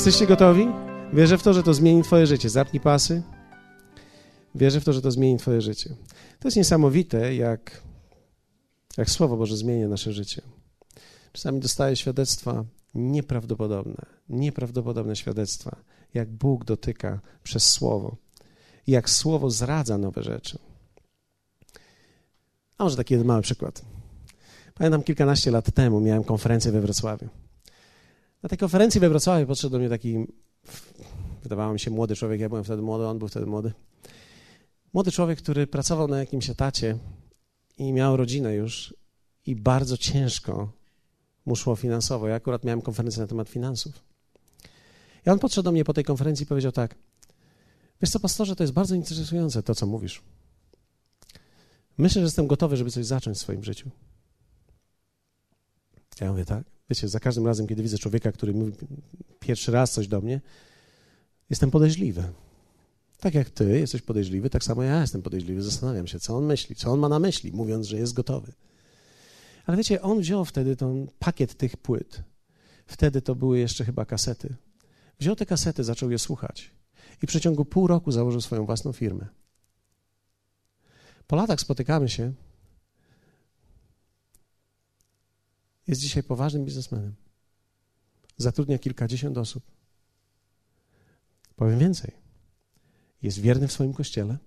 Jesteście gotowi? Wierzę w to, że to zmieni Twoje życie. Zapnij pasy. Wierzę w to, że to zmieni Twoje życie. To jest niesamowite, jak, jak Słowo Boże zmienia nasze życie. Czasami dostaję świadectwa nieprawdopodobne, nieprawdopodobne świadectwa, jak Bóg dotyka przez Słowo, jak Słowo zradza nowe rzeczy. A może taki jeden mały przykład. Pamiętam kilkanaście lat temu miałem konferencję we Wrocławiu. Na tej konferencji we Wrocławiu podszedł do mnie taki, wydawało mi się, młody człowiek. Ja byłem wtedy młody, on był wtedy młody. Młody człowiek, który pracował na jakimś etacie i miał rodzinę już i bardzo ciężko mu szło finansowo. Ja akurat miałem konferencję na temat finansów. I on podszedł do mnie po tej konferencji i powiedział tak: Wiesz co, pastorze, to jest bardzo interesujące to, co mówisz. Myślę, że jestem gotowy, żeby coś zacząć w swoim życiu. Ja mówię, tak? Wiecie, za każdym razem, kiedy widzę człowieka, który mówi pierwszy raz coś do mnie, jestem podejrzliwy. Tak jak ty jesteś podejrzliwy, tak samo ja jestem podejrzliwy. Zastanawiam się, co on myśli, co on ma na myśli, mówiąc, że jest gotowy. Ale wiecie, on wziął wtedy ten pakiet tych płyt. Wtedy to były jeszcze chyba kasety. Wziął te kasety, zaczął je słuchać i w przeciągu pół roku założył swoją własną firmę. Po latach spotykamy się. Jest dzisiaj poważnym biznesmenem. Zatrudnia kilkadziesiąt osób. Powiem więcej. Jest wierny w swoim kościele.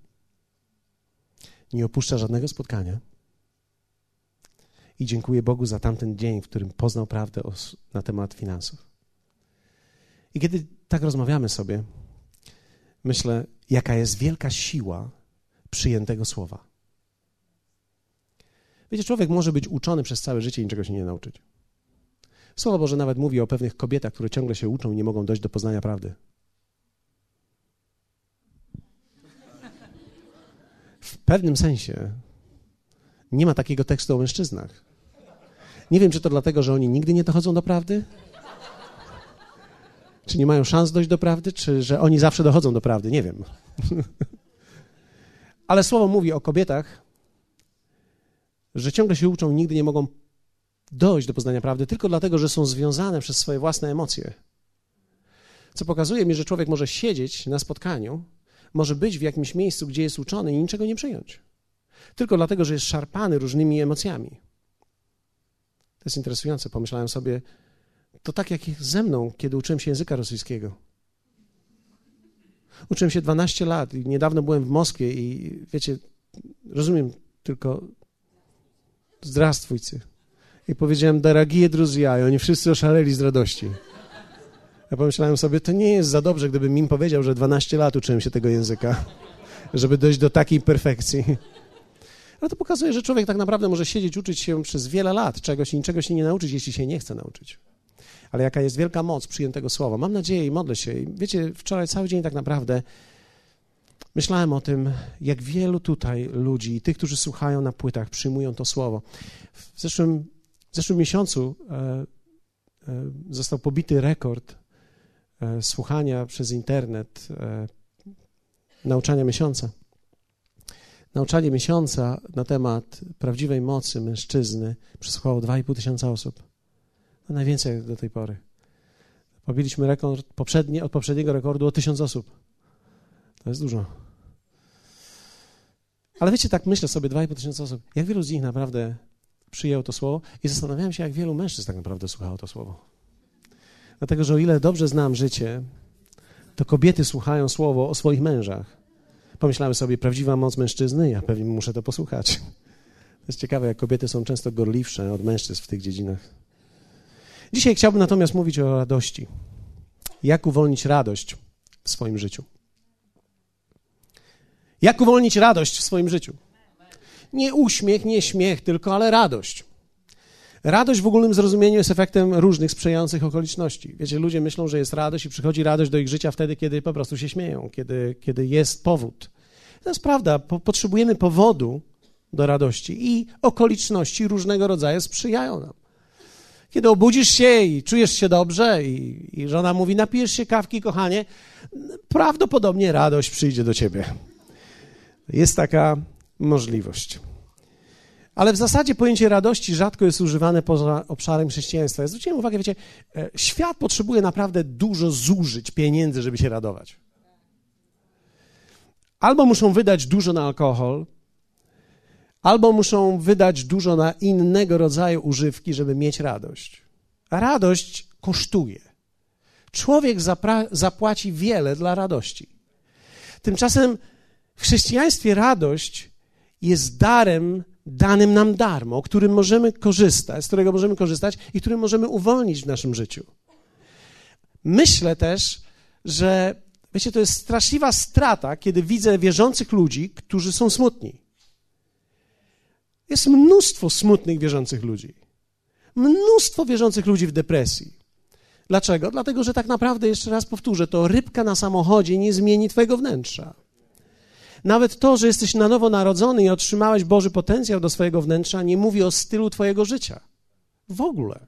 Nie opuszcza żadnego spotkania. I dziękuję Bogu za tamten dzień, w którym poznał prawdę na temat finansów. I kiedy tak rozmawiamy sobie, myślę, jaka jest wielka siła przyjętego słowa. Wiecie, człowiek może być uczony przez całe życie i niczego się nie nauczyć. Słowo Boże nawet mówi o pewnych kobietach, które ciągle się uczą i nie mogą dojść do poznania prawdy. W pewnym sensie nie ma takiego tekstu o mężczyznach. Nie wiem, czy to dlatego, że oni nigdy nie dochodzą do prawdy, czy nie mają szans dojść do prawdy, czy że oni zawsze dochodzą do prawdy, nie wiem. Ale słowo mówi o kobietach, że ciągle się uczą i nigdy nie mogą dojść do poznania prawdy, tylko dlatego, że są związane przez swoje własne emocje. Co pokazuje mi, że człowiek może siedzieć na spotkaniu, może być w jakimś miejscu, gdzie jest uczony i niczego nie przyjąć. Tylko dlatego, że jest szarpany różnymi emocjami. To jest interesujące. Pomyślałem sobie, to tak jak ze mną, kiedy uczyłem się języka rosyjskiego. Uczyłem się 12 lat i niedawno byłem w Moskwie i wiecie, rozumiem tylko zdrastwujcie. I powiedziałem, daragie druzja, i oni wszyscy oszaleli z radości. Ja pomyślałem sobie, to nie jest za dobrze, gdybym im powiedział, że 12 lat uczyłem się tego języka, żeby dojść do takiej perfekcji. Ale to pokazuje, że człowiek tak naprawdę może siedzieć, uczyć się przez wiele lat czegoś i niczego się nie nauczyć, jeśli się nie chce nauczyć. Ale jaka jest wielka moc przyjętego słowa. Mam nadzieję i modlę się. I wiecie, wczoraj cały dzień tak naprawdę myślałem o tym, jak wielu tutaj ludzi, tych, którzy słuchają na płytach, przyjmują to słowo. W zeszłym, w zeszłym miesiącu e, e, został pobity rekord e, słuchania przez internet nauczania miesiąca. Nauczanie miesiąca na temat prawdziwej mocy mężczyzny przesłuchało 2,5 tysiąca osób. No najwięcej do tej pory. Pobiliśmy rekord poprzedni, od poprzedniego rekordu o tysiąc osób. To jest dużo. Ale wiecie, tak myślę sobie, 2,5 tysiąca osób. Jak wielu z nich naprawdę przyjęło to słowo? I zastanawiałem się, jak wielu mężczyzn tak naprawdę słuchało to słowo. Dlatego, że o ile dobrze znam życie, to kobiety słuchają słowo o swoich mężach. Pomyślałem sobie, prawdziwa moc mężczyzny, ja pewnie muszę to posłuchać. To jest ciekawe, jak kobiety są często gorliwsze od mężczyzn w tych dziedzinach. Dzisiaj chciałbym natomiast mówić o radości. Jak uwolnić radość w swoim życiu? Jak uwolnić radość w swoim życiu? Nie uśmiech, nie śmiech, tylko ale radość. Radość w ogólnym zrozumieniu jest efektem różnych sprzyjających okoliczności. Wiecie, ludzie myślą, że jest radość i przychodzi radość do ich życia wtedy, kiedy po prostu się śmieją, kiedy, kiedy jest powód. To jest prawda, po, potrzebujemy powodu do radości i okoliczności różnego rodzaju sprzyjają nam. Kiedy obudzisz się i czujesz się dobrze i, i żona mówi, napijesz się kawki, kochanie, prawdopodobnie radość przyjdzie do ciebie. Jest taka możliwość. Ale w zasadzie pojęcie radości rzadko jest używane poza obszarem chrześcijaństwa. Ja zwróciłem uwagę, wiecie, e, świat potrzebuje naprawdę dużo zużyć pieniędzy, żeby się radować. Albo muszą wydać dużo na alkohol, albo muszą wydać dużo na innego rodzaju używki, żeby mieć radość. A radość kosztuje. Człowiek zapłaci wiele dla radości. Tymczasem w chrześcijaństwie radość jest darem danym nam darmo, którym możemy korzystać, z którego możemy korzystać i którym możemy uwolnić w naszym życiu. Myślę też, że wiecie, to jest straszliwa strata, kiedy widzę wierzących ludzi, którzy są smutni. Jest mnóstwo smutnych wierzących ludzi. Mnóstwo wierzących ludzi w depresji. Dlaczego? Dlatego, że tak naprawdę, jeszcze raz powtórzę, to rybka na samochodzie nie zmieni twojego wnętrza. Nawet to, że jesteś na nowo narodzony i otrzymałeś Boży potencjał do swojego wnętrza, nie mówi o stylu twojego życia. W ogóle.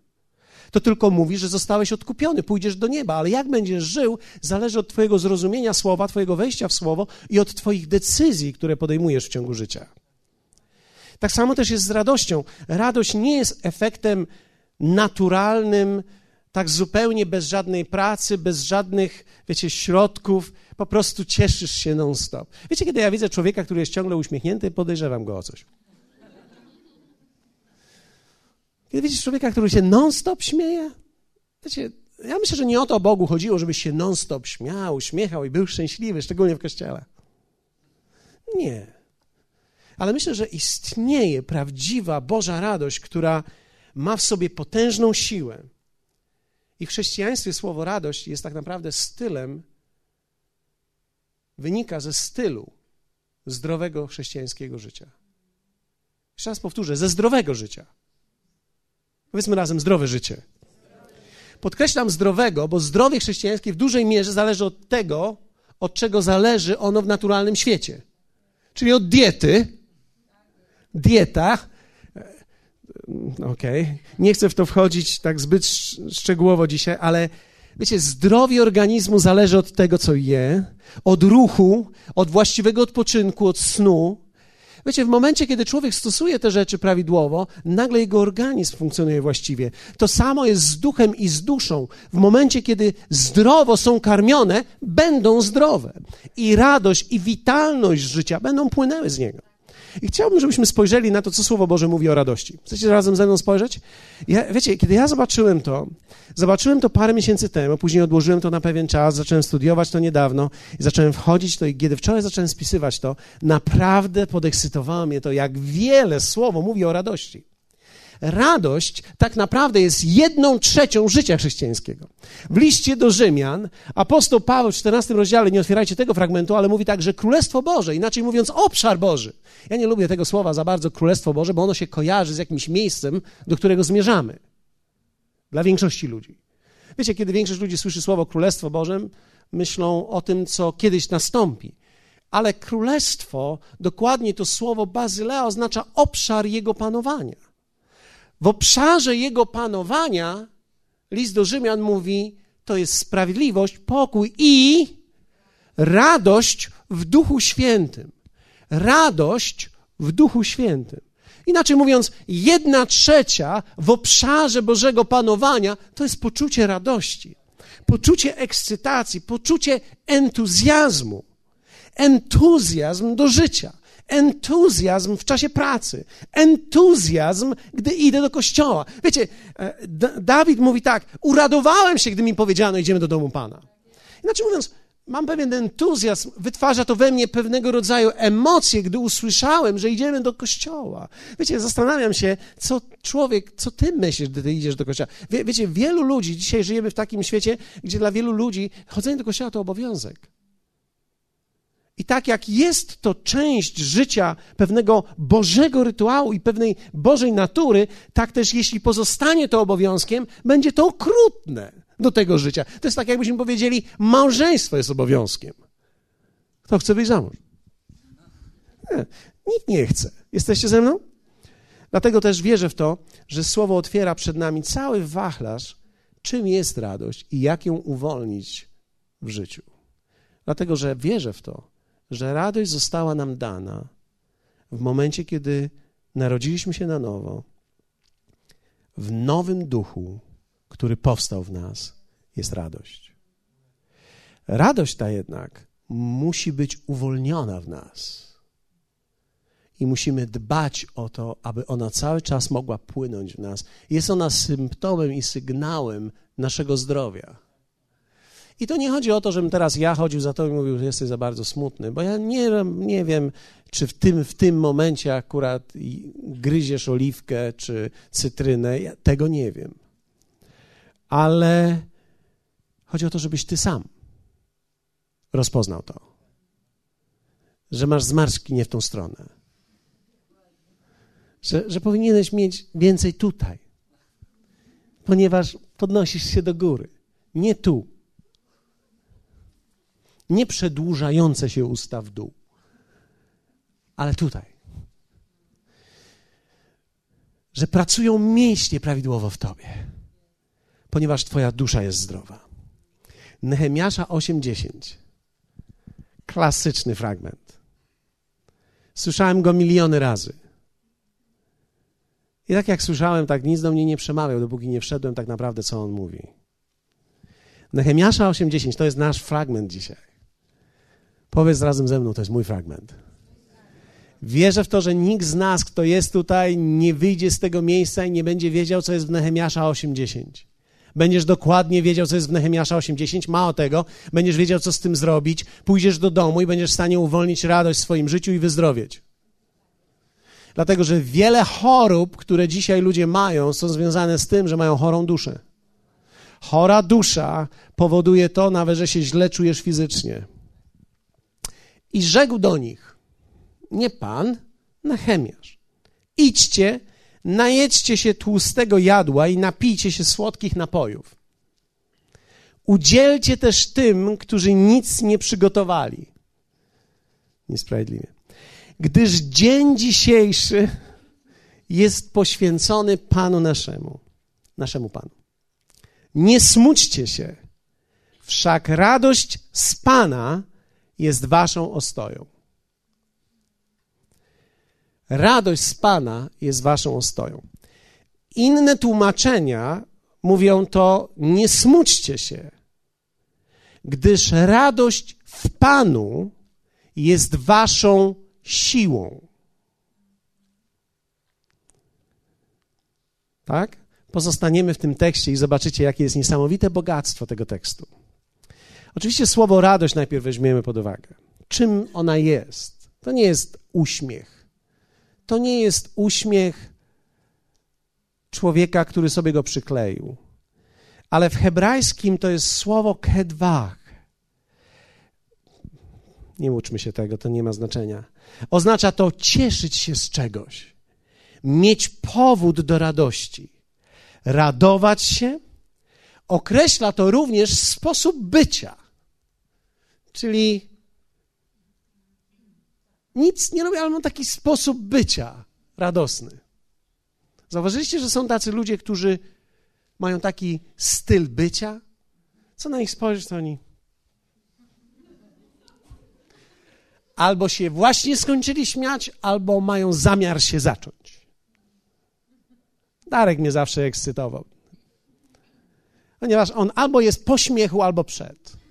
To tylko mówi, że zostałeś odkupiony, pójdziesz do nieba, ale jak będziesz żył, zależy od twojego zrozumienia słowa, twojego wejścia w słowo i od twoich decyzji, które podejmujesz w ciągu życia. Tak samo też jest z radością. Radość nie jest efektem naturalnym, tak zupełnie bez żadnej pracy, bez żadnych, wiecie, środków, po prostu cieszysz się non-stop. Wiecie, kiedy ja widzę człowieka, który jest ciągle uśmiechnięty, podejrzewam go o coś. Kiedy widzisz człowieka, który się non-stop śmieje, wiecie, ja myślę, że nie o to Bogu chodziło, żebyś się non-stop śmiał, uśmiechał i był szczęśliwy, szczególnie w kościele. Nie. Ale myślę, że istnieje prawdziwa Boża radość, która ma w sobie potężną siłę. I w chrześcijaństwie słowo radość jest tak naprawdę stylem, wynika ze stylu zdrowego chrześcijańskiego życia. Jeszcze raz powtórzę, ze zdrowego życia. Powiedzmy razem zdrowe życie. Podkreślam zdrowego, bo zdrowie chrześcijańskie w dużej mierze zależy od tego, od czego zależy ono w naturalnym świecie. Czyli od diety. Dieta okej, okay. nie chcę w to wchodzić tak zbyt szczegółowo dzisiaj, ale wiecie, zdrowie organizmu zależy od tego, co je, od ruchu, od właściwego odpoczynku, od snu. Wiecie, w momencie, kiedy człowiek stosuje te rzeczy prawidłowo, nagle jego organizm funkcjonuje właściwie. To samo jest z duchem i z duszą. W momencie, kiedy zdrowo są karmione, będą zdrowe. I radość, i witalność życia będą płynęły z niego. I chciałbym, żebyśmy spojrzeli na to, co Słowo Boże mówi o radości. Chcecie razem ze mną spojrzeć? Ja, wiecie, kiedy ja zobaczyłem to, zobaczyłem to parę miesięcy temu, później odłożyłem to na pewien czas, zacząłem studiować to niedawno i zacząłem wchodzić to i kiedy wczoraj zacząłem spisywać to, naprawdę podekscytowało mnie to, jak wiele Słowo mówi o radości. Radość tak naprawdę jest jedną trzecią życia chrześcijańskiego. W liście do Rzymian apostoł Paweł w 14 rozdziale, nie otwierajcie tego fragmentu, ale mówi tak, że Królestwo Boże, inaczej mówiąc obszar Boży. Ja nie lubię tego słowa za bardzo Królestwo Boże, bo ono się kojarzy z jakimś miejscem, do którego zmierzamy. Dla większości ludzi. Wiecie, kiedy większość ludzi słyszy słowo Królestwo Boże, myślą o tym, co kiedyś nastąpi. Ale królestwo, dokładnie to słowo bazylea oznacza obszar jego panowania. W obszarze jego panowania, list do Rzymian mówi, to jest sprawiedliwość, pokój i radość w Duchu Świętym. Radość w Duchu Świętym. Inaczej mówiąc, jedna trzecia w obszarze Bożego panowania to jest poczucie radości, poczucie ekscytacji, poczucie entuzjazmu. Entuzjazm do życia entuzjazm w czasie pracy, entuzjazm, gdy idę do kościoła. Wiecie, e, Dawid mówi tak: Uradowałem się, gdy mi powiedziano, idziemy do domu Pana. Inaczej mówiąc, mam pewien entuzjazm, wytwarza to we mnie pewnego rodzaju emocje, gdy usłyszałem, że idziemy do kościoła. Wiecie, zastanawiam się, co człowiek, co ty myślisz, gdy ty idziesz do kościoła. Wie, wiecie, wielu ludzi, dzisiaj żyjemy w takim świecie, gdzie dla wielu ludzi chodzenie do kościoła to obowiązek. I tak jak jest to część życia pewnego Bożego rytuału i pewnej Bożej natury, tak też jeśli pozostanie to obowiązkiem, będzie to okrutne do tego życia. To jest tak, jakbyśmy powiedzieli, małżeństwo jest obowiązkiem. Kto chce wyjść za mąż? Nie, nikt nie chce. Jesteście ze mną? Dlatego też wierzę w to, że Słowo otwiera przed nami cały wachlarz, czym jest radość i jak ją uwolnić w życiu. Dlatego, że wierzę w to, że radość została nam dana w momencie, kiedy narodziliśmy się na nowo, w nowym duchu, który powstał w nas, jest radość. Radość ta jednak musi być uwolniona w nas. I musimy dbać o to, aby ona cały czas mogła płynąć w nas. Jest ona symptomem i sygnałem naszego zdrowia. I to nie chodzi o to, żebym teraz ja chodził za to i mówił, że jesteś za bardzo smutny, bo ja nie, nie wiem, czy w tym, w tym momencie akurat gryziesz oliwkę czy cytrynę, ja tego nie wiem. Ale chodzi o to, żebyś ty sam rozpoznał to, że masz zmarszki nie w tą stronę, że, że powinieneś mieć więcej tutaj, ponieważ podnosisz się do góry, nie tu nie przedłużające się usta w dół, ale tutaj. Że pracują mięśnie prawidłowo w tobie, ponieważ twoja dusza jest zdrowa. Nehemiasza 8:10. Klasyczny fragment. Słyszałem go miliony razy. I tak jak słyszałem, tak nic do mnie nie przemawiał, dopóki nie wszedłem tak naprawdę, co on mówi. Nehemiasza 8:10 to jest nasz fragment dzisiaj. Powiedz razem ze mną, to jest mój fragment. Wierzę w to, że nikt z nas, kto jest tutaj, nie wyjdzie z tego miejsca i nie będzie wiedział, co jest w Nehemiasza 8.10. Będziesz dokładnie wiedział, co jest w Nehemiasza 8.10. Mało tego, będziesz wiedział, co z tym zrobić. Pójdziesz do domu i będziesz w stanie uwolnić radość w swoim życiu i wyzdrowieć. Dlatego, że wiele chorób, które dzisiaj ludzie mają, są związane z tym, że mają chorą duszę. Chora dusza powoduje to nawet, że się źle czujesz fizycznie. I rzekł do nich, nie pan, Nehemiasz, idźcie, najedźcie się tłustego jadła i napijcie się słodkich napojów. Udzielcie też tym, którzy nic nie przygotowali. Niesprawiedliwie. Gdyż dzień dzisiejszy jest poświęcony Panu naszemu, naszemu Panu. Nie smućcie się, wszak radość z Pana jest waszą ostoją. Radość z Pana jest waszą ostoją. Inne tłumaczenia mówią to: nie smućcie się, gdyż radość w Panu jest waszą siłą. Tak? Pozostaniemy w tym tekście i zobaczycie, jakie jest niesamowite bogactwo tego tekstu. Oczywiście słowo radość najpierw weźmiemy pod uwagę. Czym ona jest? To nie jest uśmiech. To nie jest uśmiech człowieka, który sobie go przykleił. Ale w hebrajskim to jest słowo kedwach. Nie uczmy się tego, to nie ma znaczenia. Oznacza to cieszyć się z czegoś, mieć powód do radości, radować się. Określa to również sposób bycia. Czyli nic nie robię, ale mam taki sposób bycia radosny. Zauważyliście, że są tacy ludzie, którzy mają taki styl bycia? Co na nich spojrzysz, to oni. Albo się właśnie skończyli śmiać, albo mają zamiar się zacząć. Darek mnie zawsze ekscytował. Ponieważ on albo jest po śmiechu, albo przed.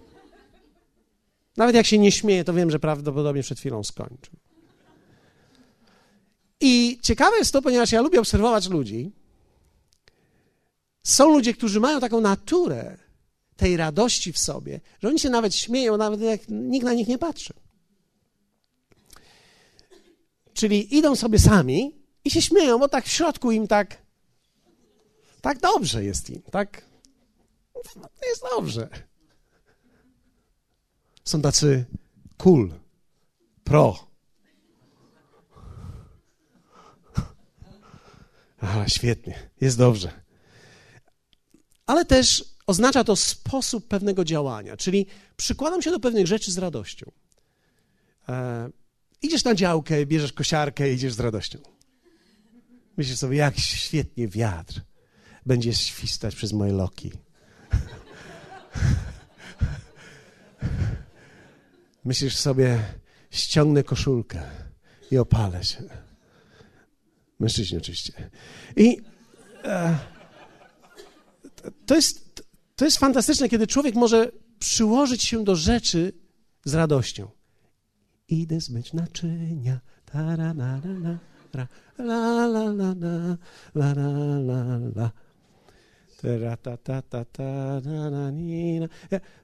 Nawet jak się nie śmieje, to wiem, że prawdopodobnie przed chwilą skończył. I ciekawe jest to, ponieważ ja lubię obserwować ludzi. Są ludzie, którzy mają taką naturę tej radości w sobie, że oni się nawet śmieją, nawet jak nikt na nich nie patrzy. Czyli idą sobie sami i się śmieją, bo tak w środku im tak, tak dobrze jest im, tak jest dobrze. Są tacy cool, pro. A, świetnie, jest dobrze. Ale też oznacza to sposób pewnego działania, czyli przykładam się do pewnych rzeczy z radością. E, idziesz na działkę, bierzesz kosiarkę idziesz z radością. Myślisz sobie, jak świetnie wiatr będzie świstać przez moje loki. Myślisz sobie, ściągnę koszulkę i opalę się. Mężczyźni oczywiście. I e, to, jest, to jest fantastyczne, kiedy człowiek może przyłożyć się do rzeczy z radością. Idę zmyć naczynia, ta ra, la, la, la, la, la, la, la, la, la, la.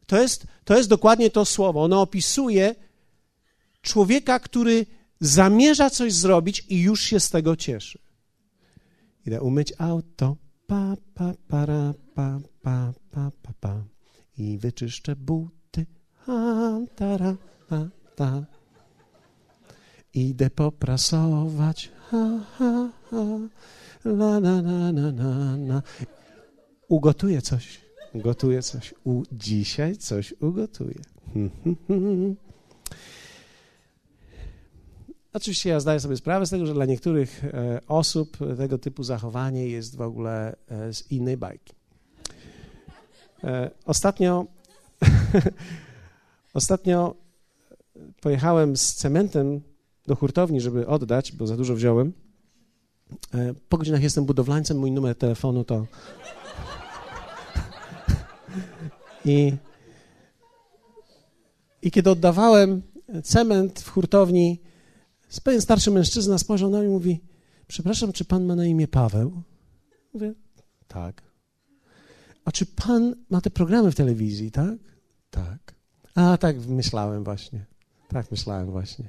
To jest, to jest dokładnie to słowo. Ono opisuje człowieka, który zamierza coś zrobić i już się z tego cieszy. Idę umyć auto, pa, pa, para, pa, pa, pa, pa, pa. I wyczyszczę buty, ha, tara, pa, ta. Idę poprasować, ha, ha, ha, la, la, la, la, la, la ugotuję coś. Gotuję coś. U, dzisiaj coś ugotuję. Oczywiście ja zdaję sobie sprawę z tego, że dla niektórych e, osób tego typu zachowanie jest w ogóle e, z innej bajki. E, ostatnio, ostatnio pojechałem z cementem do hurtowni, żeby oddać, bo za dużo wziąłem. Po godzinach jestem budowlańcem, mój numer telefonu to I, I kiedy oddawałem cement w hurtowni, pewien starszy mężczyzna spojrzał na mnie i mówi: Przepraszam, czy pan ma na imię Paweł? Mówię: Tak. A czy pan ma te programy w telewizji, tak? Tak. A tak myślałem właśnie. Tak myślałem właśnie.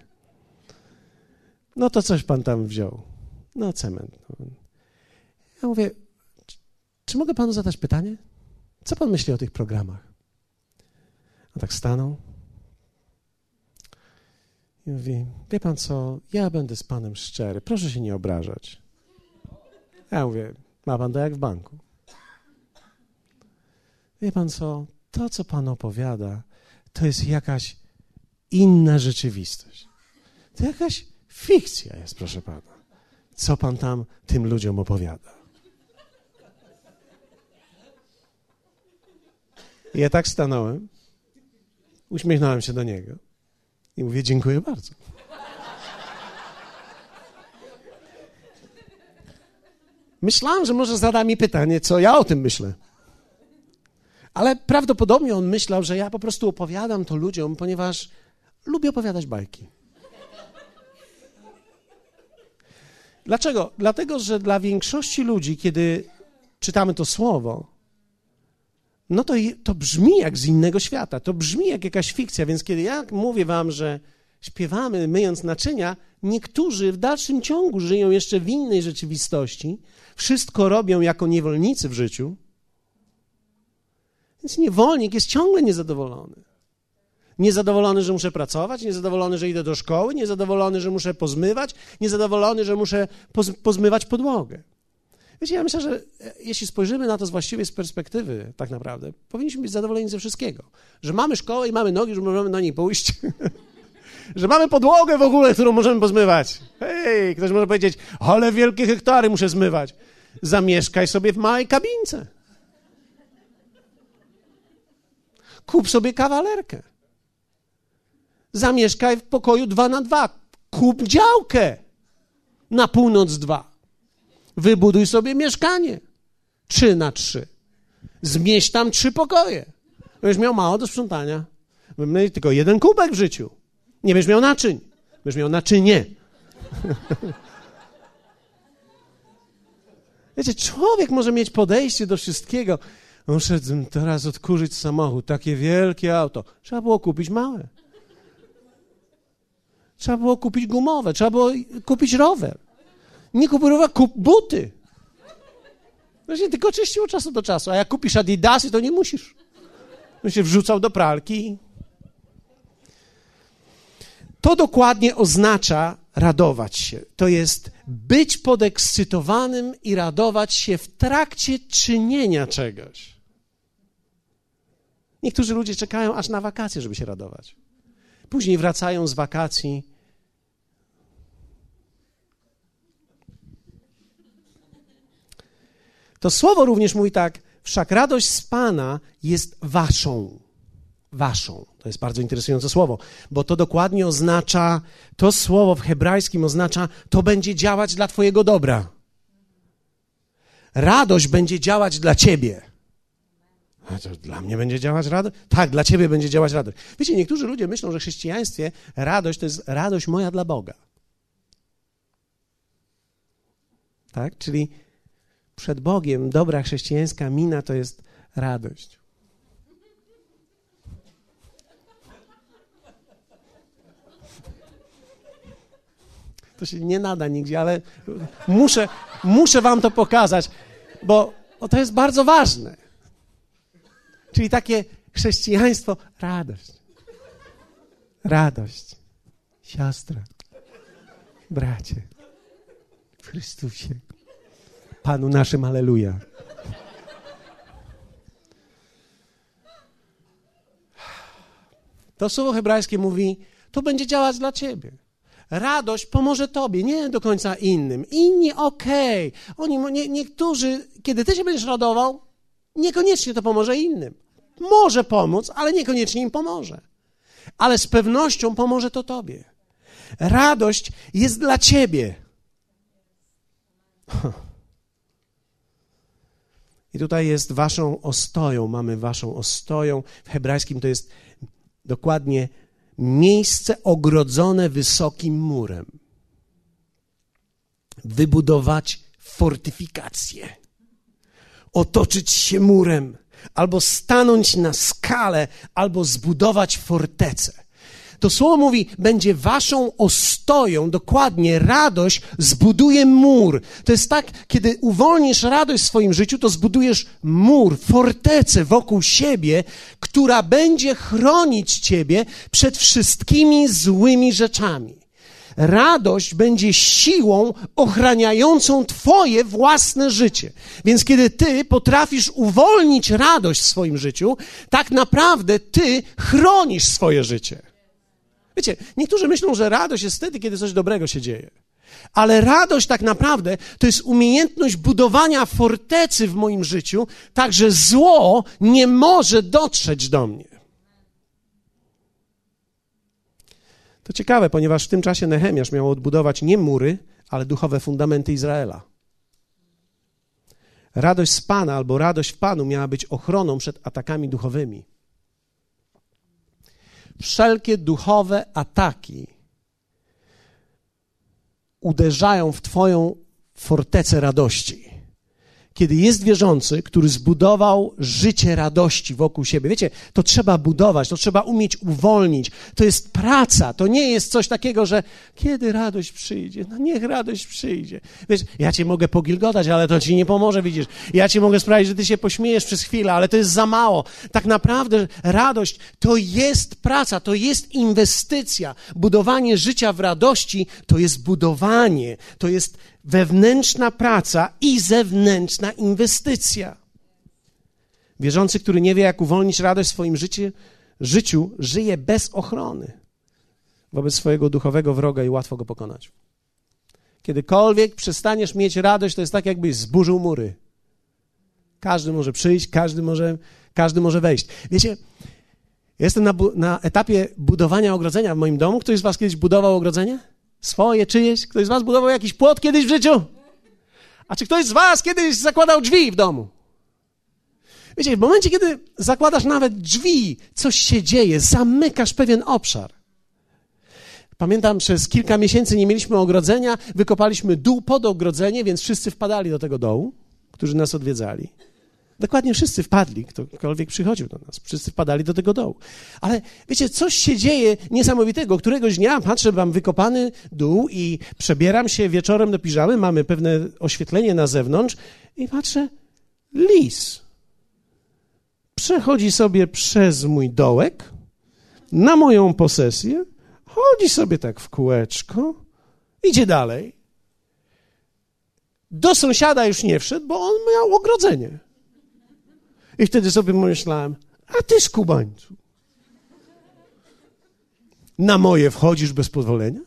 No to coś pan tam wziął. No, cement. Ja mówię: Czy, czy mogę panu zadać pytanie? Co pan myśli o tych programach? A tak stanął i mówi: Wie pan co, ja będę z panem szczery, proszę się nie obrażać. Ja mówię: Ma pan to jak w banku. Wie pan co, to co pan opowiada, to jest jakaś inna rzeczywistość. To jakaś fikcja jest, proszę pana. Co pan tam tym ludziom opowiada? I ja tak stanąłem, uśmiechnąłem się do niego i mówię: Dziękuję bardzo. Myślałem, że może zada mi pytanie, co ja o tym myślę. Ale prawdopodobnie on myślał, że ja po prostu opowiadam to ludziom, ponieważ lubię opowiadać bajki. Dlaczego? Dlatego, że dla większości ludzi, kiedy czytamy to słowo, no to, to brzmi jak z innego świata, to brzmi jak jakaś fikcja, więc kiedy ja mówię wam, że śpiewamy myjąc naczynia, niektórzy w dalszym ciągu żyją jeszcze w innej rzeczywistości, wszystko robią jako niewolnicy w życiu, więc niewolnik jest ciągle niezadowolony. Niezadowolony, że muszę pracować, niezadowolony, że idę do szkoły, niezadowolony, że muszę pozmywać, niezadowolony, że muszę pozmywać podłogę. Wiecie, ja myślę, że e, jeśli spojrzymy na to z właściwej z perspektywy, tak naprawdę, powinniśmy być zadowoleni ze wszystkiego. Że mamy szkołę i mamy nogi, że możemy na niej pójść. że mamy podłogę w ogóle, którą możemy pozmywać. Hej, ktoś może powiedzieć, ale wielkie hektary muszę zmywać. Zamieszkaj sobie w małej kabince. Kup sobie kawalerkę. Zamieszkaj w pokoju dwa na dwa. Kup działkę na północ dwa. Wybuduj sobie mieszkanie. Trzy na trzy. Zmieść tam trzy pokoje. Będziesz miał mało do sprzątania. Będziesz tylko jeden kubek w życiu. Nie będziesz miał naczyń. Będziesz miał naczynie. Wiecie, człowiek może mieć podejście do wszystkiego. Muszę teraz odkurzyć samochód, takie wielkie auto. Trzeba było kupić małe. Trzeba było kupić gumowe, trzeba było kupić rower. Nie kupuj kup buty. Właśnie tylko czyścił od czasu do czasu. A jak kupisz adidasy, to nie musisz. On się wrzucał do pralki. To dokładnie oznacza radować się. To jest być podekscytowanym i radować się w trakcie czynienia czegoś. Niektórzy ludzie czekają aż na wakacje, żeby się radować. Później wracają z wakacji To słowo również mówi tak: Wszak radość z Pana jest waszą. waszą. To jest bardzo interesujące słowo, bo to dokładnie oznacza, to słowo w hebrajskim oznacza, to będzie działać dla Twojego dobra. Radość będzie działać dla Ciebie. A to dla mnie będzie działać radość? Tak, dla Ciebie będzie działać radość. Wiecie, niektórzy ludzie myślą, że w chrześcijaństwie radość to jest radość moja dla Boga. Tak? Czyli przed Bogiem dobra chrześcijańska mina to jest radość. To się nie nada nigdzie, ale muszę, muszę wam to pokazać, bo, to jest bardzo ważne. Czyli takie chrześcijaństwo, radość. Radość. Siostra, bracie, w Chrystusie. Panu naszym, aleluja. To słowo hebrajskie mówi, to będzie działać dla ciebie. Radość pomoże tobie, nie do końca innym. Inni okej. Okay. Oni, nie, niektórzy, kiedy ty się będziesz radował, niekoniecznie to pomoże innym. Może pomóc, ale niekoniecznie im pomoże. Ale z pewnością pomoże to tobie. Radość jest dla ciebie. I tutaj jest waszą ostoją, mamy waszą ostoją. W hebrajskim to jest dokładnie miejsce ogrodzone wysokim murem. Wybudować fortyfikację, otoczyć się murem, albo stanąć na skalę, albo zbudować fortecę. To słowo mówi, będzie waszą ostoją, dokładnie, radość zbuduje mur. To jest tak, kiedy uwolnisz radość w swoim życiu, to zbudujesz mur, fortecę wokół siebie, która będzie chronić ciebie przed wszystkimi złymi rzeczami. Radość będzie siłą ochraniającą Twoje własne życie. Więc kiedy Ty potrafisz uwolnić radość w swoim życiu, tak naprawdę Ty chronisz swoje życie. Wiecie, niektórzy myślą, że radość jest wtedy, kiedy coś dobrego się dzieje. Ale radość tak naprawdę to jest umiejętność budowania fortecy w moim życiu, tak że zło nie może dotrzeć do mnie. To ciekawe, ponieważ w tym czasie Nehemiasz miał odbudować nie mury, ale duchowe fundamenty Izraela. Radość z Pana albo radość w Panu miała być ochroną przed atakami duchowymi wszelkie duchowe ataki uderzają w Twoją fortecę radości kiedy jest wierzący, który zbudował życie radości wokół siebie. Wiecie, to trzeba budować, to trzeba umieć uwolnić. To jest praca, to nie jest coś takiego, że kiedy radość przyjdzie, no niech radość przyjdzie. Wiesz, ja cię mogę pogilgotać, ale to ci nie pomoże, widzisz. Ja ci mogę sprawić, że ty się pośmiejesz przez chwilę, ale to jest za mało. Tak naprawdę radość to jest praca, to jest inwestycja. Budowanie życia w radości to jest budowanie, to jest wewnętrzna praca i zewnętrzna inwestycja. Wierzący, który nie wie, jak uwolnić radość w swoim życiu, życiu, żyje bez ochrony wobec swojego duchowego wroga i łatwo go pokonać. Kiedykolwiek przestaniesz mieć radość, to jest tak, jakbyś zburzył mury. Każdy może przyjść, każdy może, każdy może wejść. Wiecie, jestem na, na etapie budowania ogrodzenia w moim domu. Ktoś z Was kiedyś budował ogrodzenie? Swoje, czyjeś? Ktoś z was budował jakiś płot kiedyś w życiu? A czy ktoś z was kiedyś zakładał drzwi w domu? Wiecie, w momencie, kiedy zakładasz nawet drzwi, coś się dzieje, zamykasz pewien obszar. Pamiętam, przez kilka miesięcy nie mieliśmy ogrodzenia, wykopaliśmy dół pod ogrodzenie, więc wszyscy wpadali do tego dołu, którzy nas odwiedzali. Dokładnie wszyscy wpadli, ktokolwiek przychodził do nas, wszyscy wpadali do tego dołu. Ale wiecie, coś się dzieje niesamowitego. Któregoś dnia patrzę, mam wykopany dół i przebieram się wieczorem do piżamy, mamy pewne oświetlenie na zewnątrz i patrzę, lis. Przechodzi sobie przez mój dołek, na moją posesję, chodzi sobie tak w kółeczko, idzie dalej. Do sąsiada już nie wszedł, bo on miał ogrodzenie. I wtedy sobie myślałem, a ty skubańcu, na moje wchodzisz bez pozwolenia?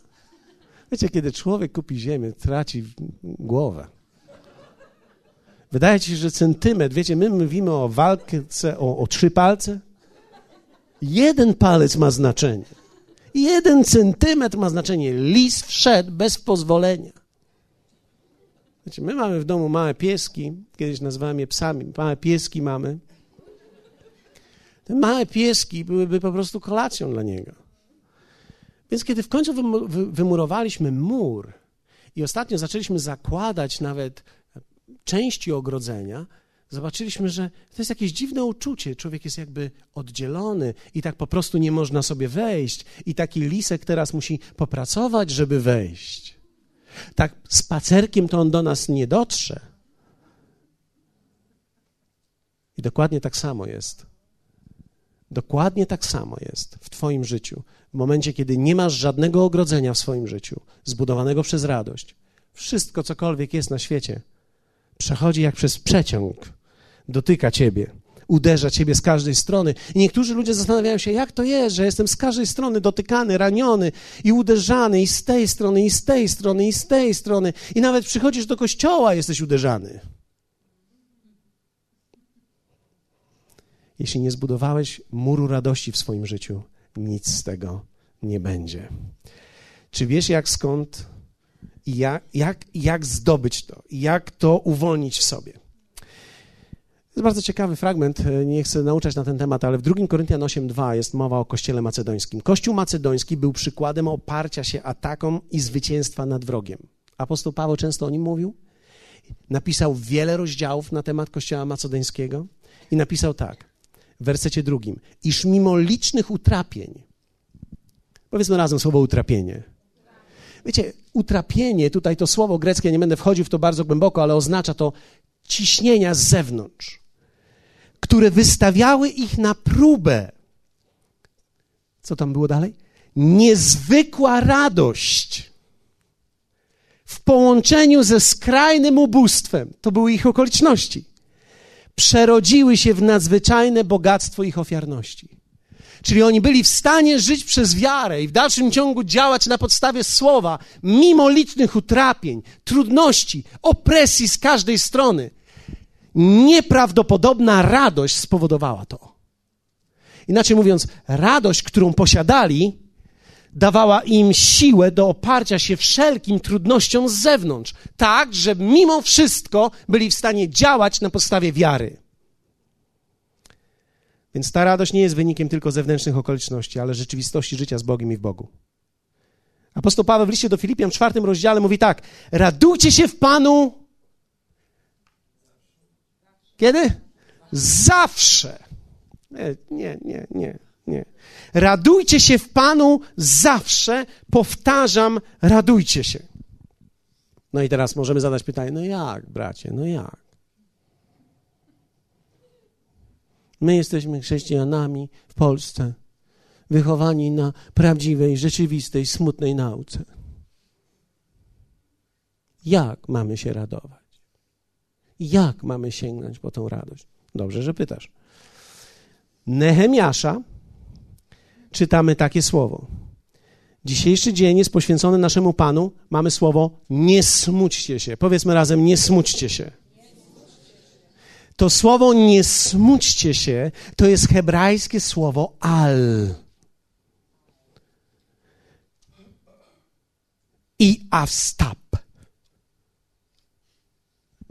Wiecie, kiedy człowiek kupi ziemię, traci głowę. Wydaje ci się, że centymetr, wiecie, my mówimy o walce, o, o trzy palce. Jeden palec ma znaczenie. Jeden centymetr ma znaczenie. Lis wszedł bez pozwolenia. Znaczy, my mamy w domu małe pieski, kiedyś nazywałem je psami, małe pieski mamy. Te małe pieski byłyby po prostu kolacją dla niego. Więc kiedy w końcu wymurowaliśmy mur i ostatnio zaczęliśmy zakładać nawet części ogrodzenia, zobaczyliśmy, że to jest jakieś dziwne uczucie. Człowiek jest jakby oddzielony i tak po prostu nie można sobie wejść. I taki lisek teraz musi popracować, żeby wejść. Tak spacerkiem to on do nas nie dotrze. I dokładnie tak samo jest. Dokładnie tak samo jest w Twoim życiu. W momencie, kiedy nie masz żadnego ogrodzenia w swoim życiu, zbudowanego przez radość, wszystko, cokolwiek jest na świecie, przechodzi jak przez przeciąg, dotyka Ciebie, uderza Ciebie z każdej strony. I niektórzy ludzie zastanawiają się, jak to jest, że jestem z każdej strony dotykany, raniony i uderzany, i z tej strony, i z tej strony, i z tej strony. I nawet przychodzisz do kościoła, jesteś uderzany. Jeśli nie zbudowałeś muru radości w swoim życiu, nic z tego nie będzie. Czy wiesz, jak skąd i jak, jak, jak zdobyć to, jak to uwolnić w sobie? Jest bardzo ciekawy fragment, nie chcę nauczać na ten temat, ale w 2 Koryntian 8:2 jest mowa o kościele macedońskim. Kościół macedoński był przykładem oparcia się atakom i zwycięstwa nad wrogiem. Apostoł Paweł często o nim mówił. Napisał wiele rozdziałów na temat kościoła macedońskiego i napisał tak w wersecie drugim, iż mimo licznych utrapień, powiedzmy razem słowo utrapienie. Wiecie, utrapienie, tutaj to słowo greckie, nie będę wchodził w to bardzo głęboko, ale oznacza to ciśnienia z zewnątrz, które wystawiały ich na próbę. Co tam było dalej? Niezwykła radość w połączeniu ze skrajnym ubóstwem. To były ich okoliczności przerodziły się w nadzwyczajne bogactwo ich ofiarności. Czyli oni byli w stanie żyć przez wiarę i w dalszym ciągu działać na podstawie słowa, mimo licznych utrapień, trudności, opresji z każdej strony. Nieprawdopodobna radość spowodowała to. Inaczej mówiąc, radość, którą posiadali, dawała im siłę do oparcia się wszelkim trudnościom z zewnątrz, tak, że mimo wszystko byli w stanie działać na podstawie wiary. Więc ta radość nie jest wynikiem tylko zewnętrznych okoliczności, ale rzeczywistości życia z Bogiem i w Bogu. Apostoł Paweł w liście do Filipian w czwartym rozdziale mówi tak: Radujcie się w Panu. Kiedy? Zawsze. Nie, nie, nie, nie. Radujcie się w Panu zawsze, powtarzam, radujcie się. No i teraz możemy zadać pytanie, no jak, bracie, no jak? My jesteśmy chrześcijanami w Polsce, wychowani na prawdziwej, rzeczywistej, smutnej nauce. Jak mamy się radować? Jak mamy sięgnąć po tą radość? Dobrze, że pytasz. Nehemiasza czytamy takie słowo. Dzisiejszy dzień jest poświęcony naszemu Panu. Mamy słowo nie smućcie się. Powiedzmy razem nie smućcie się. To słowo nie smućcie się to jest hebrajskie słowo al. I avstap.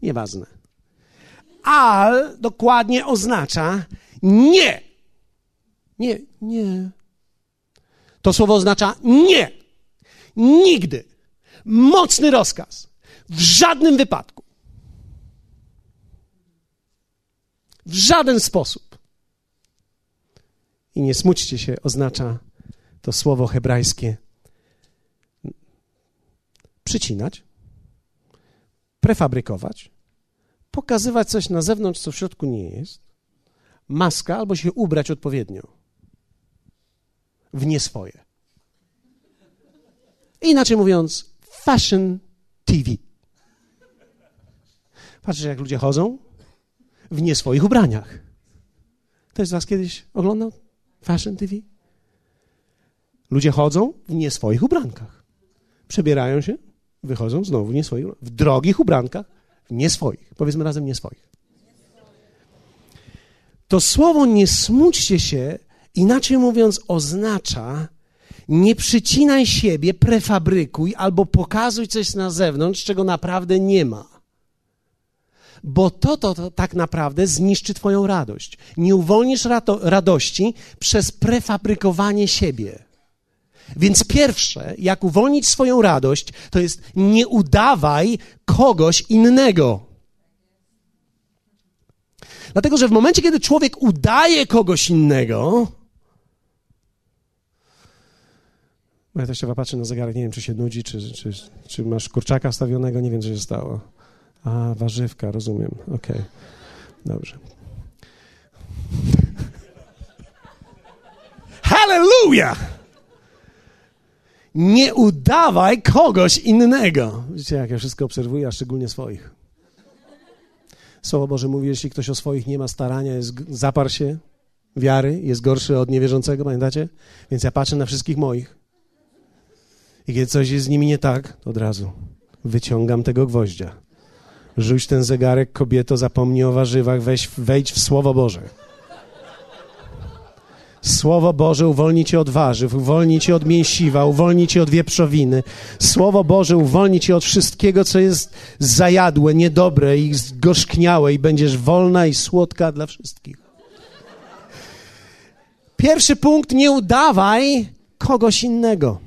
Nieważne. Al dokładnie oznacza nie. Nie, nie. To słowo oznacza nie. Nigdy. Mocny rozkaz. W żadnym wypadku. W żaden sposób. I nie smućcie się, oznacza to słowo hebrajskie przycinać, prefabrykować, pokazywać coś na zewnątrz, co w środku nie jest, maska albo się ubrać odpowiednio w nie swoje. Inaczej mówiąc, fashion TV. Patrzcie, jak ludzie chodzą w nie swoich ubraniach. Ktoś z Was kiedyś oglądał Fashion TV? Ludzie chodzą w nie swoich ubrankach. Przebierają się, wychodzą znowu w nie swoich, w drogich ubrankach, nie swoich. Powiedzmy razem nie swoich. To słowo nie smućcie się Inaczej mówiąc, oznacza nie przycinaj siebie, prefabrykuj albo pokazuj coś na zewnątrz, czego naprawdę nie ma. Bo to, to, to tak naprawdę zniszczy Twoją radość. Nie uwolnisz radości przez prefabrykowanie siebie. Więc pierwsze, jak uwolnić swoją radość, to jest nie udawaj kogoś innego. Dlatego, że w momencie, kiedy człowiek udaje kogoś innego, ja też się patrzę na zegarek, nie wiem, czy się nudzi, czy, czy, czy masz kurczaka wstawionego, nie wiem, co się stało. A, warzywka, rozumiem, okej, okay. dobrze. Hallelujah! Nie udawaj kogoś innego. Widzicie, jak ja wszystko obserwuję, a szczególnie swoich. Słowo Boże mówi, jeśli ktoś o swoich nie ma starania, jest, zaparł się wiary, jest gorszy od niewierzącego, pamiętacie? Więc ja patrzę na wszystkich moich. I kiedy coś jest z nimi nie tak, to od razu wyciągam tego gwoździa. Rzuć ten zegarek, kobieto, zapomnij o warzywach, weź, wejdź w Słowo Boże. Słowo Boże uwolni cię od warzyw, uwolni cię od mięsiwa, uwolni cię od wieprzowiny. Słowo Boże uwolni cię od wszystkiego, co jest zajadłe, niedobre i zgorzkniałe i będziesz wolna i słodka dla wszystkich. Pierwszy punkt, nie udawaj kogoś innego.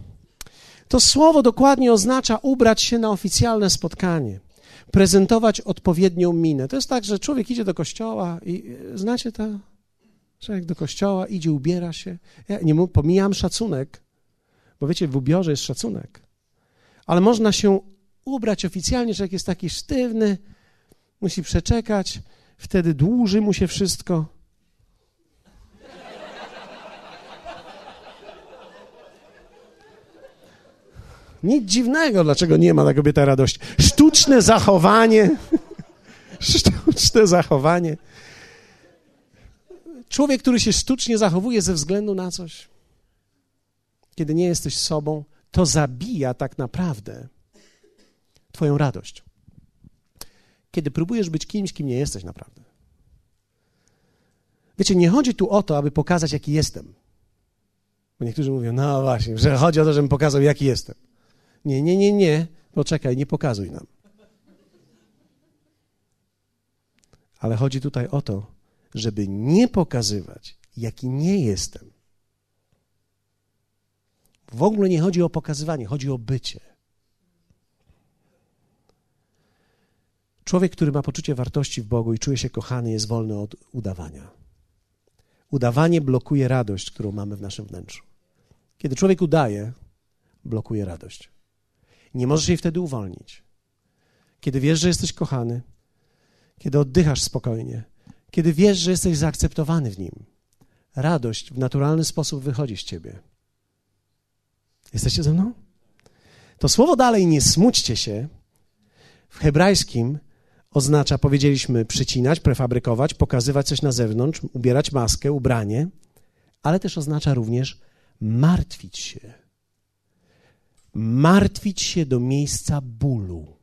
To słowo dokładnie oznacza ubrać się na oficjalne spotkanie, prezentować odpowiednią minę. To jest tak, że człowiek idzie do kościoła i znacie to? Człowiek do kościoła idzie, ubiera się. Ja nie pomijam szacunek, bo wiecie, w ubiorze jest szacunek. Ale można się ubrać oficjalnie, że jak jest taki sztywny, musi przeczekać, wtedy dłuży mu się wszystko. Nic dziwnego, dlaczego nie ma ta kobieta radości. Sztuczne zachowanie. Sztuczne zachowanie. Człowiek, który się sztucznie zachowuje ze względu na coś, kiedy nie jesteś sobą, to zabija tak naprawdę Twoją radość. Kiedy próbujesz być kimś, kim nie jesteś naprawdę. Wiecie, nie chodzi tu o to, aby pokazać, jaki jestem. Bo niektórzy mówią, no właśnie, że chodzi o to, żebym pokazał, jaki jestem. Nie, nie, nie, nie. Poczekaj, nie pokazuj nam. Ale chodzi tutaj o to, żeby nie pokazywać, jaki nie jestem. W ogóle nie chodzi o pokazywanie, chodzi o bycie. Człowiek, który ma poczucie wartości w Bogu i czuje się kochany, jest wolny od udawania. Udawanie blokuje radość, którą mamy w naszym wnętrzu. Kiedy człowiek udaje, blokuje radość. Nie możesz jej wtedy uwolnić. Kiedy wiesz, że jesteś kochany, kiedy oddychasz spokojnie, kiedy wiesz, że jesteś zaakceptowany w nim, radość w naturalny sposób wychodzi z ciebie. Jesteście ze mną? To słowo dalej nie smućcie się w hebrajskim oznacza, powiedzieliśmy, przycinać, prefabrykować, pokazywać coś na zewnątrz, ubierać maskę, ubranie, ale też oznacza również martwić się. Martwić się do miejsca bólu.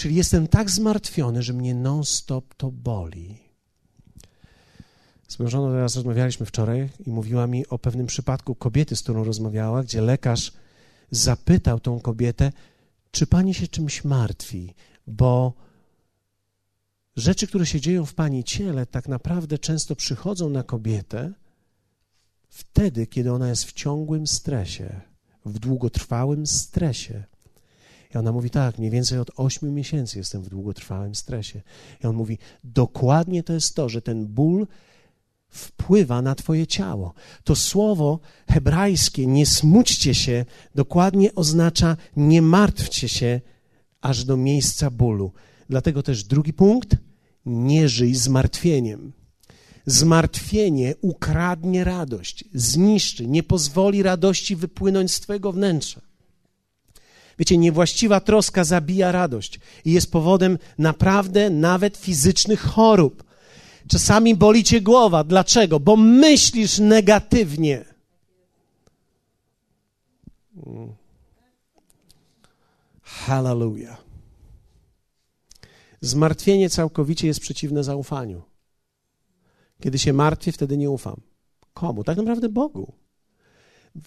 Czyli jestem tak zmartwiony, że mnie non-stop to boli. Z moją żoną teraz rozmawialiśmy wczoraj i mówiła mi o pewnym przypadku kobiety, z którą rozmawiała, gdzie lekarz zapytał tą kobietę, czy pani się czymś martwi, bo rzeczy, które się dzieją w pani ciele, tak naprawdę często przychodzą na kobietę wtedy, kiedy ona jest w ciągłym stresie, w długotrwałym stresie. I ona mówi, tak, mniej więcej od 8 miesięcy jestem w długotrwałym stresie. I on mówi, dokładnie to jest to, że ten ból wpływa na Twoje ciało. To słowo hebrajskie, nie smućcie się, dokładnie oznacza nie martwcie się aż do miejsca bólu. Dlatego też drugi punkt, nie żyj zmartwieniem. Zmartwienie ukradnie radość, zniszczy, nie pozwoli radości wypłynąć z Twojego wnętrza. Wiecie, niewłaściwa troska zabija radość i jest powodem naprawdę nawet fizycznych chorób. Czasami boli cię głowa. Dlaczego? Bo myślisz negatywnie. Hallelujah. Zmartwienie całkowicie jest przeciwne zaufaniu. Kiedy się martwię, wtedy nie ufam. Komu? Tak naprawdę Bogu.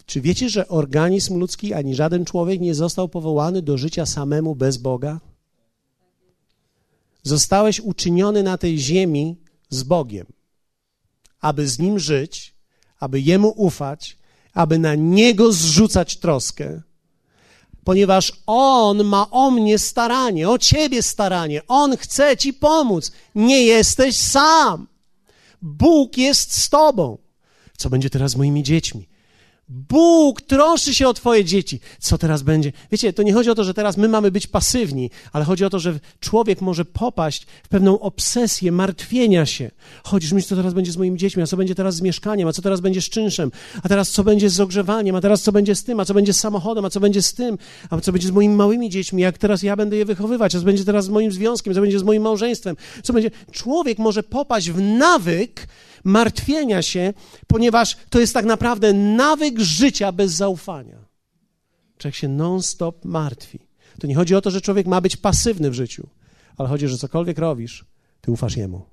Czy wiecie, że organizm ludzki ani żaden człowiek nie został powołany do życia samemu bez Boga? Zostałeś uczyniony na tej ziemi z Bogiem, aby z Nim żyć, aby Jemu ufać, aby na Niego zrzucać troskę, ponieważ On ma o mnie staranie, o Ciebie staranie. On chce Ci pomóc. Nie jesteś sam. Bóg jest z Tobą. Co będzie teraz z moimi dziećmi? Bóg troszczy się o Twoje dzieci. Co teraz będzie? Wiecie, to nie chodzi o to, że teraz my mamy być pasywni, ale chodzi o to, że człowiek może popaść w pewną obsesję martwienia się. Chodzisz mi, co teraz będzie z moimi dziećmi, a co będzie teraz z mieszkaniem, a co teraz będzie z czynszem, a teraz co będzie z ogrzewaniem, a teraz co będzie z tym, a co będzie z samochodem, a co będzie z tym, a co będzie z moimi małymi dziećmi, jak teraz ja będę je wychowywać, a co będzie teraz z moim związkiem, co będzie z moim małżeństwem, co będzie. Człowiek może popaść w nawyk, martwienia się, ponieważ to jest tak naprawdę nawyk życia bez zaufania. Człowiek się non-stop martwi. To nie chodzi o to, że człowiek ma być pasywny w życiu, ale chodzi, że cokolwiek robisz, ty ufasz Jemu.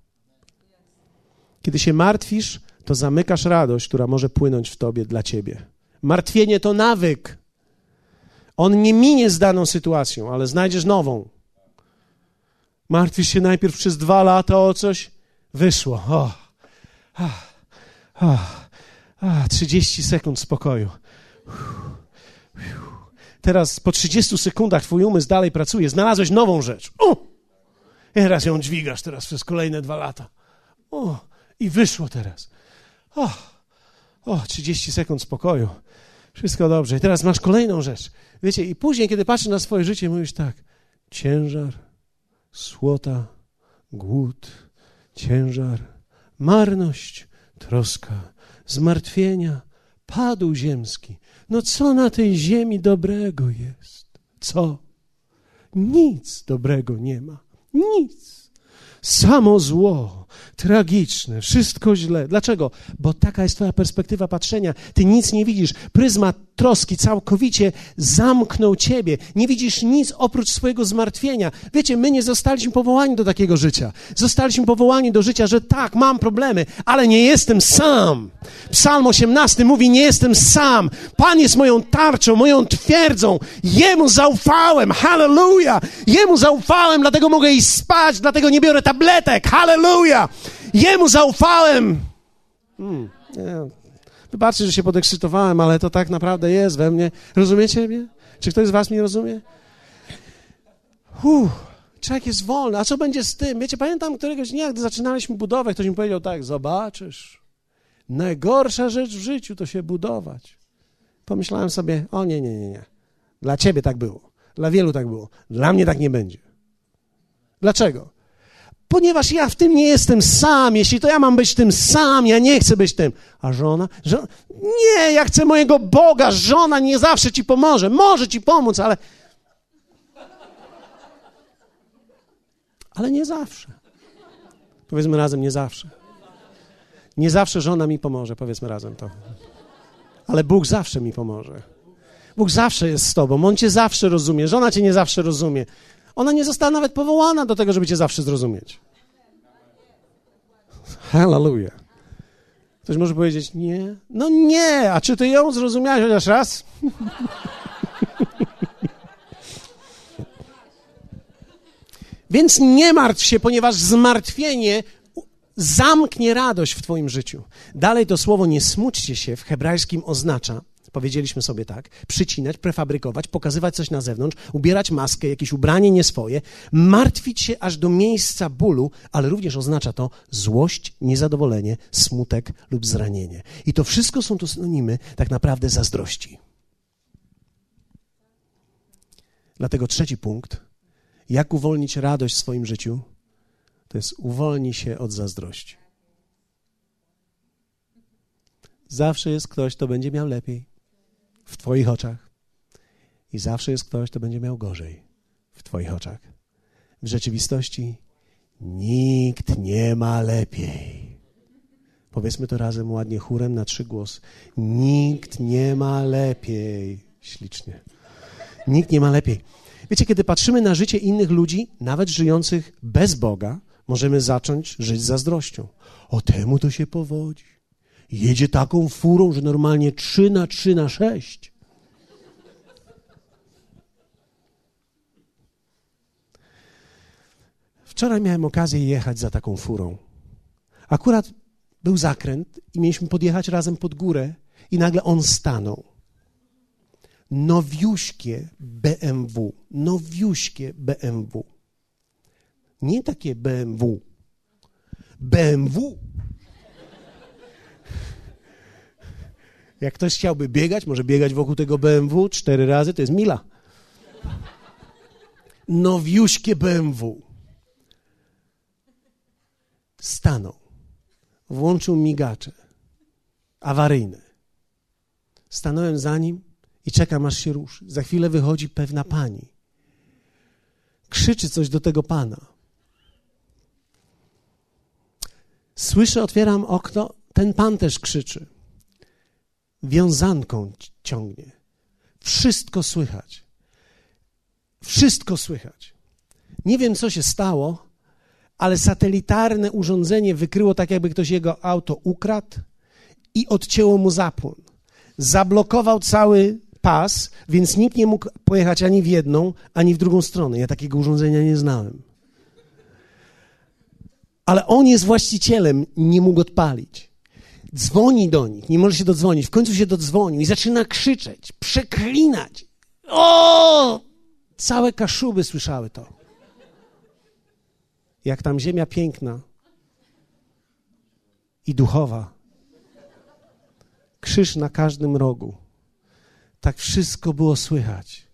Kiedy się martwisz, to zamykasz radość, która może płynąć w tobie dla ciebie. Martwienie to nawyk. On nie minie z daną sytuacją, ale znajdziesz nową. Martwisz się najpierw przez dwa lata o coś, wyszło. Oh. Ah, ah, ah, 30 sekund spokoju. Teraz po 30 sekundach twój umysł dalej pracuje. Znalazłeś nową rzecz. O! I teraz ją dźwigasz teraz przez kolejne dwa lata. I wyszło teraz. O! O, 30 sekund spokoju. Wszystko dobrze. I teraz masz kolejną rzecz. Wiecie, i później, kiedy patrzysz na swoje życie, mówisz tak. Ciężar, słota, głód, ciężar, marność, troska, zmartwienia, padł ziemski. No co na tej ziemi dobrego jest? Co? Nic dobrego nie ma. Nic. Samo zło, tragiczne, wszystko źle. Dlaczego? Bo taka jest Twoja perspektywa patrzenia. Ty nic nie widzisz. Pryzmat troski całkowicie zamknął Ciebie. Nie widzisz nic oprócz swojego zmartwienia. Wiecie, my nie zostaliśmy powołani do takiego życia. Zostaliśmy powołani do życia, że tak, mam problemy, ale nie jestem sam. Psalm 18 mówi: Nie jestem sam. Pan jest moją tarczą, moją twierdzą. Jemu zaufałem. Hallelujah. Jemu zaufałem, dlatego mogę iść spać, dlatego nie biorę tabletek. Hallelujah. Jemu zaufałem. Hmm, Wybaczcie, że się podekscytowałem, ale to tak naprawdę jest we mnie. Rozumiecie mnie? Czy ktoś z was mnie rozumie? Uff, człowiek jest wolny. A co będzie z tym? Wiecie, pamiętam któregoś dnia, gdy zaczynaliśmy budowę, ktoś mi powiedział tak, zobaczysz, najgorsza rzecz w życiu to się budować. Pomyślałem sobie, o nie, nie, nie, nie. Dla ciebie tak było. Dla wielu tak było. Dla mnie tak nie będzie. Dlaczego? Ponieważ ja w tym nie jestem sam. Jeśli to ja mam być tym sam, ja nie chcę być tym. A żona? żona? Nie, ja chcę mojego Boga. Żona nie zawsze ci pomoże. Może ci pomóc, ale. Ale nie zawsze. Powiedzmy razem, nie zawsze. Nie zawsze żona mi pomoże, powiedzmy razem to. Ale Bóg zawsze mi pomoże. Bóg zawsze jest z tobą, On cię zawsze rozumie, żona cię nie zawsze rozumie. Ona nie została nawet powołana do tego, żeby cię zawsze zrozumieć. Hallelujah. Ktoś może powiedzieć, nie? No nie, a czy ty ją zrozumiałeś chociaż raz? Więc nie martw się, ponieważ zmartwienie zamknie radość w Twoim życiu. Dalej to słowo nie smućcie się w hebrajskim oznacza, Powiedzieliśmy sobie tak, przycinać, prefabrykować, pokazywać coś na zewnątrz, ubierać maskę, jakieś ubranie nieswoje, martwić się aż do miejsca bólu, ale również oznacza to złość, niezadowolenie, smutek lub zranienie. I to wszystko są to synonimy tak naprawdę zazdrości. Dlatego trzeci punkt, jak uwolnić radość w swoim życiu, to jest uwolnij się od zazdrości. Zawsze jest ktoś, kto będzie miał lepiej w Twoich oczach. I zawsze jest ktoś, kto będzie miał gorzej w Twoich oczach. W rzeczywistości nikt nie ma lepiej. Powiedzmy to razem ładnie chórem na trzy głos. Nikt nie ma lepiej. Ślicznie. Nikt nie ma lepiej. Wiecie, kiedy patrzymy na życie innych ludzi, nawet żyjących bez Boga, możemy zacząć żyć zazdrością. O temu to się powodzi. Jedzie taką furą, że normalnie 3 na 3 na 6. Wczoraj miałem okazję jechać za taką furą. Akurat był zakręt i mieliśmy podjechać razem pod górę i nagle on stanął. Nowiuśkie BMW, nowiuśkie BMW. Nie takie BMW. BMW. Jak ktoś chciałby biegać, może biegać wokół tego BMW cztery razy, to jest mila. Nowiuśkie BMW. Stanął. Włączył migacze. Awaryjne. Stanąłem za nim i czekam, aż się ruszy. Za chwilę wychodzi pewna pani. Krzyczy coś do tego pana. Słyszę, otwieram okno, ten pan też krzyczy. Wiązanką ciągnie. Wszystko słychać. Wszystko słychać. Nie wiem, co się stało, ale satelitarne urządzenie wykryło tak, jakby ktoś jego auto ukradł i odcięło mu zapłon. Zablokował cały pas, więc nikt nie mógł pojechać ani w jedną, ani w drugą stronę. Ja takiego urządzenia nie znałem. Ale on jest właścicielem, nie mógł odpalić. Dzwoni do nich, nie może się dodzwonić. W końcu się dodzwonił i zaczyna krzyczeć, przeklinać. O! Całe kaszuby słyszały to. Jak tam ziemia piękna i duchowa. Krzyż na każdym rogu. Tak wszystko było słychać.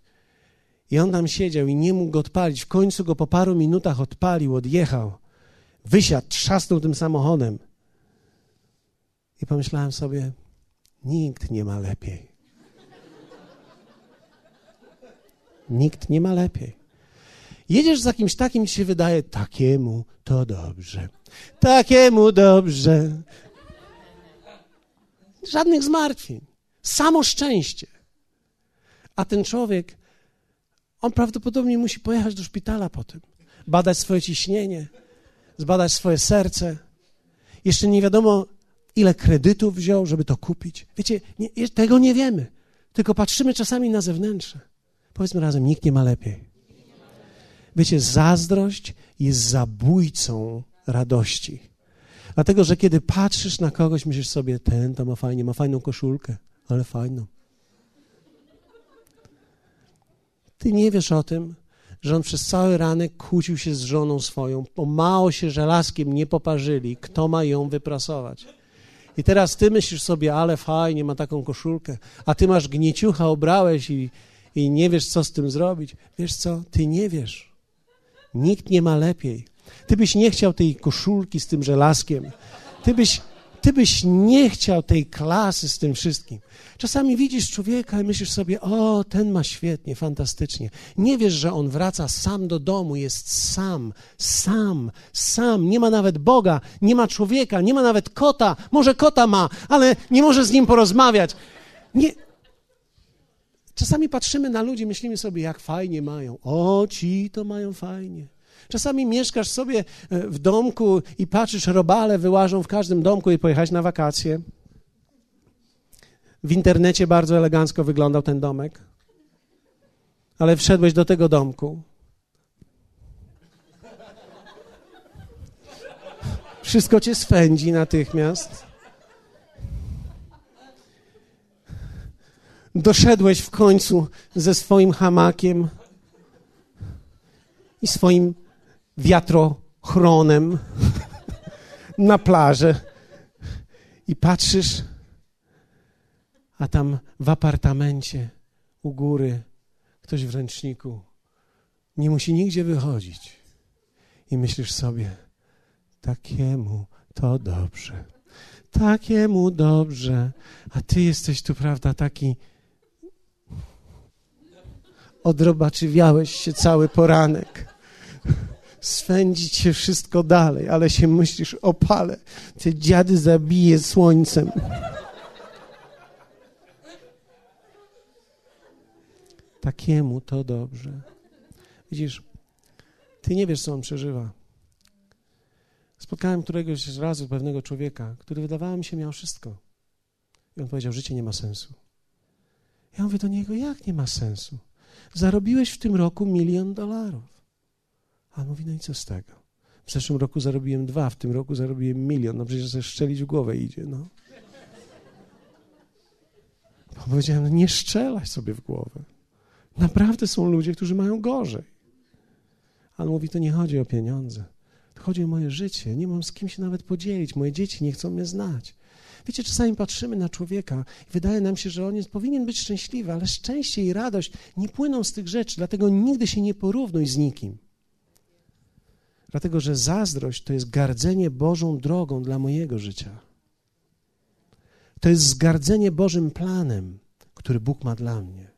I on tam siedział i nie mógł go odpalić. W końcu go po paru minutach odpalił, odjechał. Wysiadł, trzasnął tym samochodem. I pomyślałem sobie, nikt nie ma lepiej. Nikt nie ma lepiej. Jedziesz za kimś takim, ci się wydaje, takiemu to dobrze. Takiemu dobrze. Żadnych zmartwień. Samo szczęście. A ten człowiek, on prawdopodobnie musi pojechać do szpitala potem, badać swoje ciśnienie, zbadać swoje serce. Jeszcze nie wiadomo, ile kredytów wziął, żeby to kupić. Wiecie, nie, tego nie wiemy, tylko patrzymy czasami na zewnętrzne. Powiedzmy razem, nikt nie ma lepiej. Wiecie, zazdrość jest zabójcą radości. Dlatego, że kiedy patrzysz na kogoś, myślisz sobie, ten to ma fajnie, ma fajną koszulkę, ale fajną. Ty nie wiesz o tym, że on przez cały ranek kłócił się z żoną swoją, bo mało się żelazkiem nie poparzyli, kto ma ją wyprasować. I teraz ty myślisz sobie, ale fajnie, ma taką koszulkę, a ty masz gnieciucha, obrałeś i, i nie wiesz, co z tym zrobić. Wiesz co? Ty nie wiesz. Nikt nie ma lepiej. Ty byś nie chciał tej koszulki z tym żelazkiem. Ty byś, ty byś nie chciał tej klasy z tym wszystkim. Czasami widzisz człowieka i myślisz sobie, o, ten ma świetnie, fantastycznie. Nie wiesz, że on wraca sam do domu, jest sam, sam, sam. Nie ma nawet Boga, nie ma człowieka, nie ma nawet kota. Może kota ma, ale nie może z nim porozmawiać. Nie. Czasami patrzymy na ludzi, myślimy sobie, jak fajnie mają. O, ci to mają fajnie. Czasami mieszkasz sobie e, w domku i patrzysz, robale wyłażą w każdym domku i pojechać na wakacje. W internecie bardzo elegancko wyglądał ten domek, ale wszedłeś do tego domku. Wszystko cię swędzi natychmiast. Doszedłeś w końcu ze swoim hamakiem i swoim wiatrochronem na plażę i patrzysz, a tam w apartamencie u góry ktoś w ręczniku nie musi nigdzie wychodzić. I myślisz sobie, takiemu to dobrze, takiemu dobrze, a ty jesteś tu, prawda, taki odrobaczywiałeś się cały poranek swędzić się wszystko dalej, ale się myślisz, opale, te dziady zabije słońcem. Takiemu to dobrze. Widzisz, ty nie wiesz, co on przeżywa. Spotkałem któregoś razu pewnego człowieka, który wydawało mi się miał wszystko. I on powiedział, życie nie ma sensu. Ja mówię do niego, jak nie ma sensu? Zarobiłeś w tym roku milion dolarów. A on mówi, no i co z tego? W zeszłym roku zarobiłem dwa, w tym roku zarobiłem milion. No przecież sobie szczelić w głowę idzie, no. Powiedziałem, no nie strzelaj sobie w głowę. Naprawdę są ludzie, którzy mają gorzej. Ale mówi, to nie chodzi o pieniądze. To chodzi o moje życie. Nie mam z kim się nawet podzielić. Moje dzieci nie chcą mnie znać. Wiecie, czasami patrzymy na człowieka i wydaje nam się, że on jest, powinien być szczęśliwy, ale szczęście i radość nie płyną z tych rzeczy, dlatego nigdy się nie porównuj z nikim. Dlatego, że zazdrość to jest gardzenie Bożą drogą dla mojego życia. To jest zgardzenie Bożym planem, który Bóg ma dla mnie.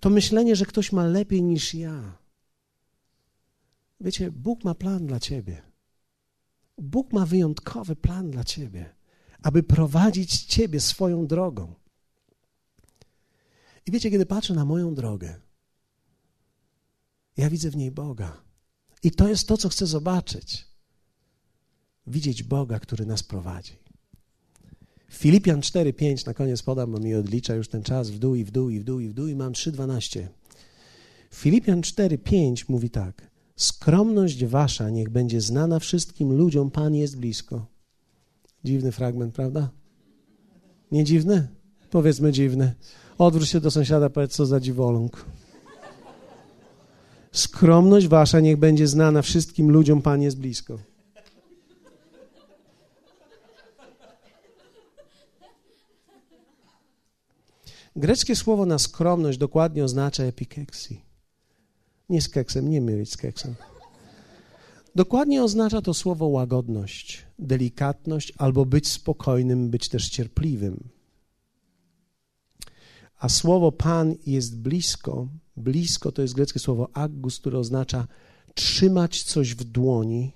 To myślenie, że ktoś ma lepiej niż ja. Wiecie, Bóg ma plan dla ciebie. Bóg ma wyjątkowy plan dla ciebie, aby prowadzić ciebie swoją drogą. I wiecie, kiedy patrzę na moją drogę, ja widzę w niej Boga. I to jest to, co chcę zobaczyć. Widzieć Boga, który nas prowadzi. Filipian 4:5 na koniec podam, bo mi odlicza już ten czas w dół i w dół i w dół i w dół i mam 3:12. Filipian 4:5 mówi tak: Skromność wasza niech będzie znana wszystkim ludziom, Pan jest blisko. Dziwny fragment, prawda? Nie dziwny? Powiedzmy dziwny. Odwróć się do sąsiada, powiedz co za dziwoląg. Skromność wasza niech będzie znana wszystkim ludziom, Pan jest blisko. Greckie słowo na skromność dokładnie oznacza epikeksy. Nie z keksem, nie mylić z keksem. Dokładnie oznacza to słowo łagodność, delikatność albo być spokojnym, być też cierpliwym. A słowo Pan jest blisko. Blisko to jest greckie słowo agus, które oznacza trzymać coś w dłoni,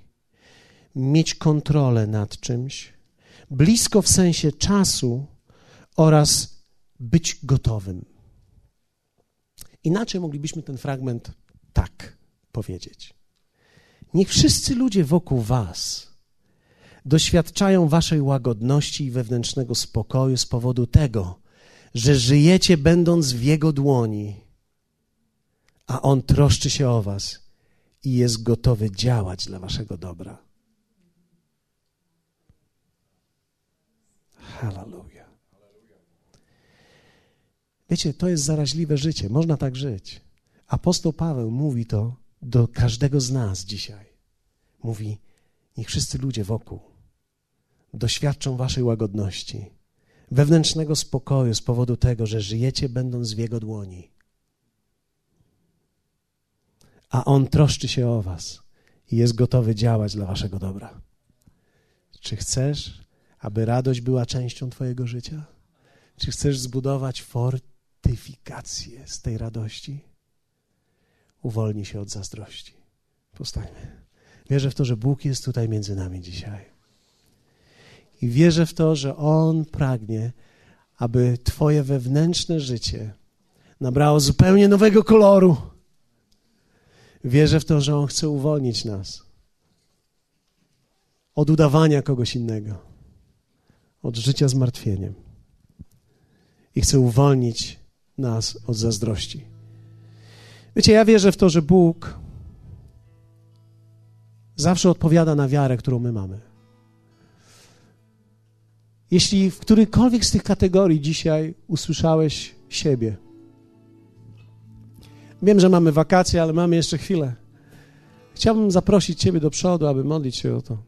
mieć kontrolę nad czymś. Blisko w sensie czasu oraz być gotowym. Inaczej moglibyśmy ten fragment tak powiedzieć. Niech wszyscy ludzie wokół Was doświadczają Waszej łagodności i wewnętrznego spokoju z powodu tego, że żyjecie będąc w Jego dłoni, a On troszczy się o Was i jest gotowy działać dla Waszego dobra. Hallelujah. Wiecie, to jest zaraźliwe życie. Można tak żyć. Apostoł Paweł mówi to do każdego z nas dzisiaj. Mówi: Niech wszyscy ludzie wokół doświadczą Waszej łagodności, wewnętrznego spokoju z powodu tego, że żyjecie będąc w Jego dłoni. A On troszczy się o Was i jest gotowy działać dla Waszego dobra. Czy chcesz, aby radość była częścią Twojego życia? Czy chcesz zbudować fortyfikację z tej radości? Uwolnij się od zazdrości. Powstańmy. Wierzę w to, że Bóg jest tutaj między nami dzisiaj. I wierzę w to, że On pragnie, aby Twoje wewnętrzne życie nabrało zupełnie nowego koloru. Wierzę w to, że On chce uwolnić nas od udawania kogoś innego, od życia zmartwieniem. I chce uwolnić nas od zazdrości. Wiecie, ja wierzę w to, że Bóg zawsze odpowiada na wiarę, którą my mamy. Jeśli w którejkolwiek z tych kategorii dzisiaj usłyszałeś siebie, wiem, że mamy wakacje, ale mamy jeszcze chwilę. Chciałbym zaprosić Ciebie do przodu, aby modlić się o to.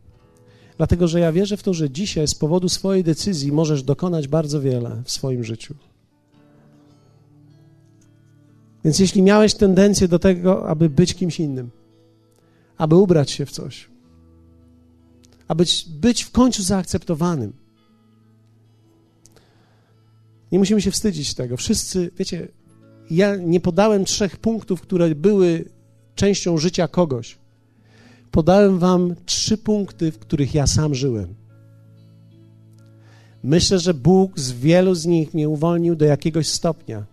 Dlatego, że ja wierzę w to, że dzisiaj z powodu swojej decyzji możesz dokonać bardzo wiele w swoim życiu. Więc jeśli miałeś tendencję do tego, aby być kimś innym, aby ubrać się w coś, aby być w końcu zaakceptowanym, nie musimy się wstydzić tego. Wszyscy, wiecie, ja nie podałem trzech punktów, które były częścią życia kogoś. Podałem wam trzy punkty, w których ja sam żyłem. Myślę, że Bóg z wielu z nich mnie uwolnił do jakiegoś stopnia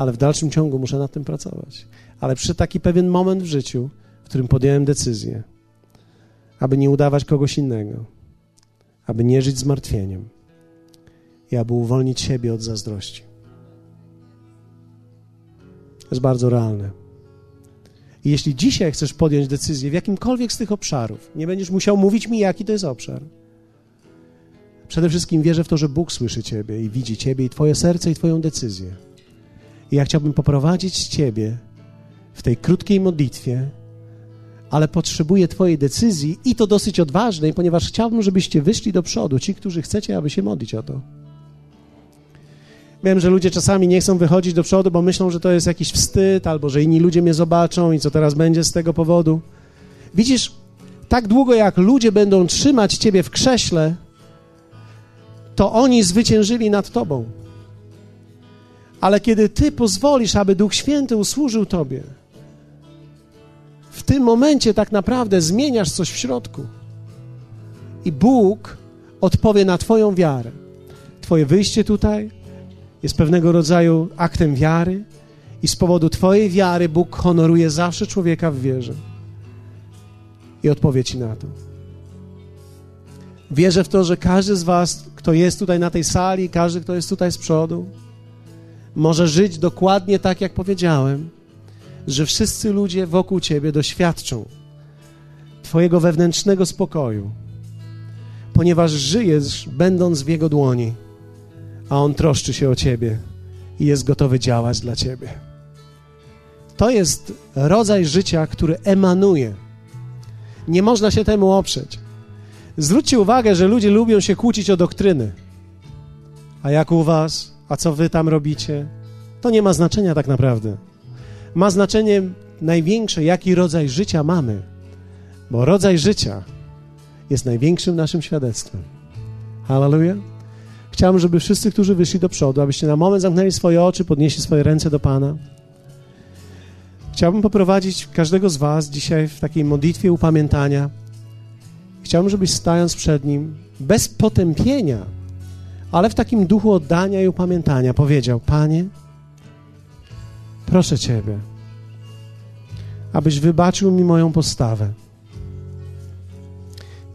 ale w dalszym ciągu muszę nad tym pracować. Ale przy taki pewien moment w życiu, w którym podjąłem decyzję, aby nie udawać kogoś innego, aby nie żyć zmartwieniem i aby uwolnić siebie od zazdrości. To jest bardzo realne. I jeśli dzisiaj chcesz podjąć decyzję w jakimkolwiek z tych obszarów, nie będziesz musiał mówić mi, jaki to jest obszar. Przede wszystkim wierzę w to, że Bóg słyszy Ciebie i widzi Ciebie i Twoje serce i Twoją decyzję. I ja chciałbym poprowadzić Ciebie w tej krótkiej modlitwie, ale potrzebuję Twojej decyzji i to dosyć odważnej, ponieważ chciałbym, żebyście wyszli do przodu, ci, którzy chcecie, aby się modlić o to. Wiem, że ludzie czasami nie chcą wychodzić do przodu, bo myślą, że to jest jakiś wstyd, albo że inni ludzie mnie zobaczą i co teraz będzie z tego powodu. Widzisz, tak długo jak ludzie będą trzymać ciebie w krześle, to oni zwyciężyli nad tobą. Ale kiedy ty pozwolisz, aby Duch Święty usłużył tobie, w tym momencie tak naprawdę zmieniasz coś w środku. I Bóg odpowie na Twoją wiarę. Twoje wyjście tutaj jest pewnego rodzaju aktem wiary, i z powodu Twojej wiary Bóg honoruje zawsze człowieka w wierze. I odpowie Ci na to. Wierzę w to, że każdy z Was, kto jest tutaj na tej sali, każdy, kto jest tutaj z przodu, może żyć dokładnie tak, jak powiedziałem, że wszyscy ludzie wokół Ciebie doświadczą Twojego wewnętrznego spokoju, ponieważ żyjesz, będąc w Jego dłoni, a On troszczy się o Ciebie i jest gotowy działać dla Ciebie. To jest rodzaj życia, który emanuje. Nie można się temu oprzeć. Zwróćcie uwagę, że ludzie lubią się kłócić o doktryny. A jak u was? A co wy tam robicie? To nie ma znaczenia tak naprawdę. Ma znaczenie największe, jaki rodzaj życia mamy. Bo rodzaj życia jest największym naszym świadectwem. Hallelujah. Chciałbym, żeby wszyscy, którzy wyszli do przodu, abyście na moment zamknęli swoje oczy, podnieśli swoje ręce do Pana. Chciałbym poprowadzić każdego z Was dzisiaj w takiej modlitwie upamiętania. Chciałbym, żebyś stając przed Nim, bez potępienia, ale w takim duchu oddania i upamiętania powiedział: Panie, proszę Ciebie, abyś wybaczył mi moją postawę.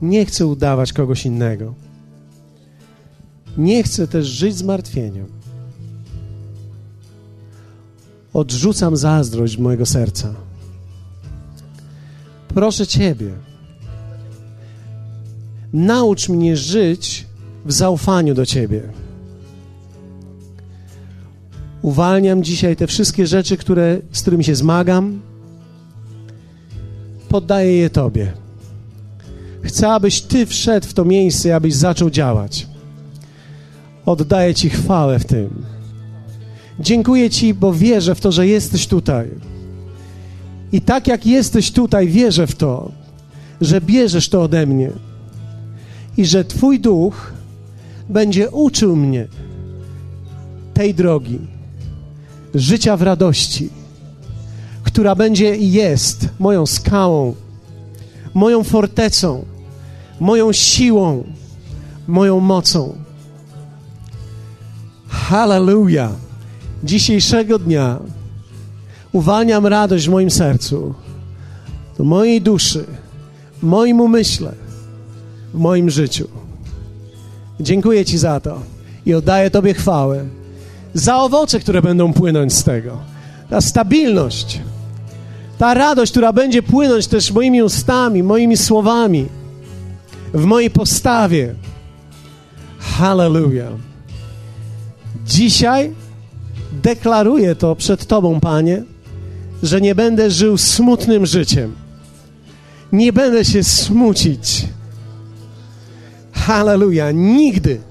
Nie chcę udawać kogoś innego. Nie chcę też żyć zmartwieniem. Odrzucam zazdrość mojego serca. Proszę Ciebie, naucz mnie żyć w zaufaniu do Ciebie. Uwalniam dzisiaj te wszystkie rzeczy, które, z którymi się zmagam. Poddaję je Tobie. Chcę, abyś Ty wszedł w to miejsce, abyś zaczął działać. Oddaję Ci chwałę w tym. Dziękuję Ci, bo wierzę w to, że jesteś tutaj. I tak jak jesteś tutaj, wierzę w to, że bierzesz to ode mnie i że Twój duch będzie uczył mnie tej drogi, życia w radości, która będzie i jest moją skałą, moją fortecą, moją siłą, moją mocą. Hallelujah! Dzisiejszego dnia uwalniam radość w moim sercu, do mojej duszy, w moim umyśle, w moim życiu. Dziękuję Ci za to i oddaję Tobie chwałę za owoce, które będą płynąć z tego. Ta stabilność, ta radość, która będzie płynąć też moimi ustami, moimi słowami, w mojej postawie. Hallelujah. Dzisiaj deklaruję to przed Tobą, Panie, że nie będę żył smutnym życiem. Nie będę się smucić. Hallelujah. Nigdy,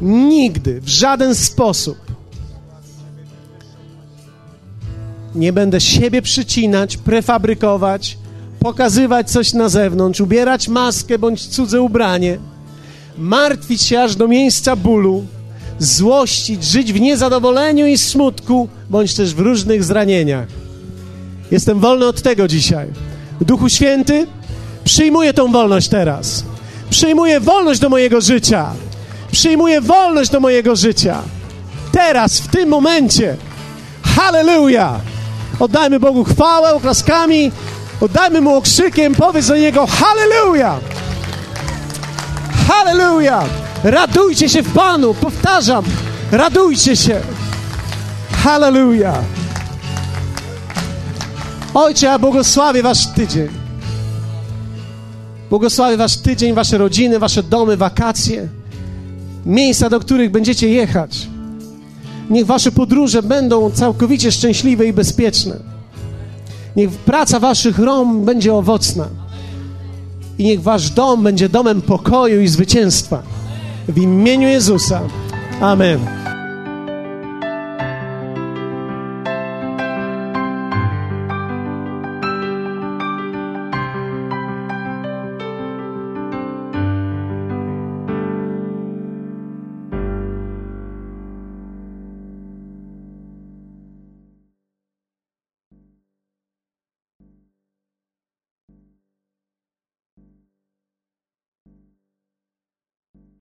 nigdy, w żaden sposób nie będę siebie przycinać, prefabrykować, pokazywać coś na zewnątrz, ubierać maskę bądź cudze ubranie, martwić się aż do miejsca bólu, złościć, żyć w niezadowoleniu i smutku, bądź też w różnych zranieniach. Jestem wolny od tego dzisiaj. Duchu Święty, przyjmuję tą wolność teraz. Przyjmuję wolność do mojego życia. Przyjmuję wolność do mojego życia. Teraz, w tym momencie. Hallelujah! Oddajmy Bogu chwałę oklaskami, oddajmy Mu okrzykiem, powiedz do Niego Hallelujah! Hallelujah! Radujcie się w Panu, powtarzam, radujcie się. Hallelujah. Ojcze, ja błogosławię Wasz tydzień. Błogosławię Wasz tydzień, Wasze rodziny, Wasze domy, wakacje, miejsca, do których będziecie jechać. Niech Wasze podróże będą całkowicie szczęśliwe i bezpieczne. Niech praca Waszych rąk będzie owocna. I niech Wasz dom będzie domem pokoju i zwycięstwa. W imieniu Jezusa. Amen.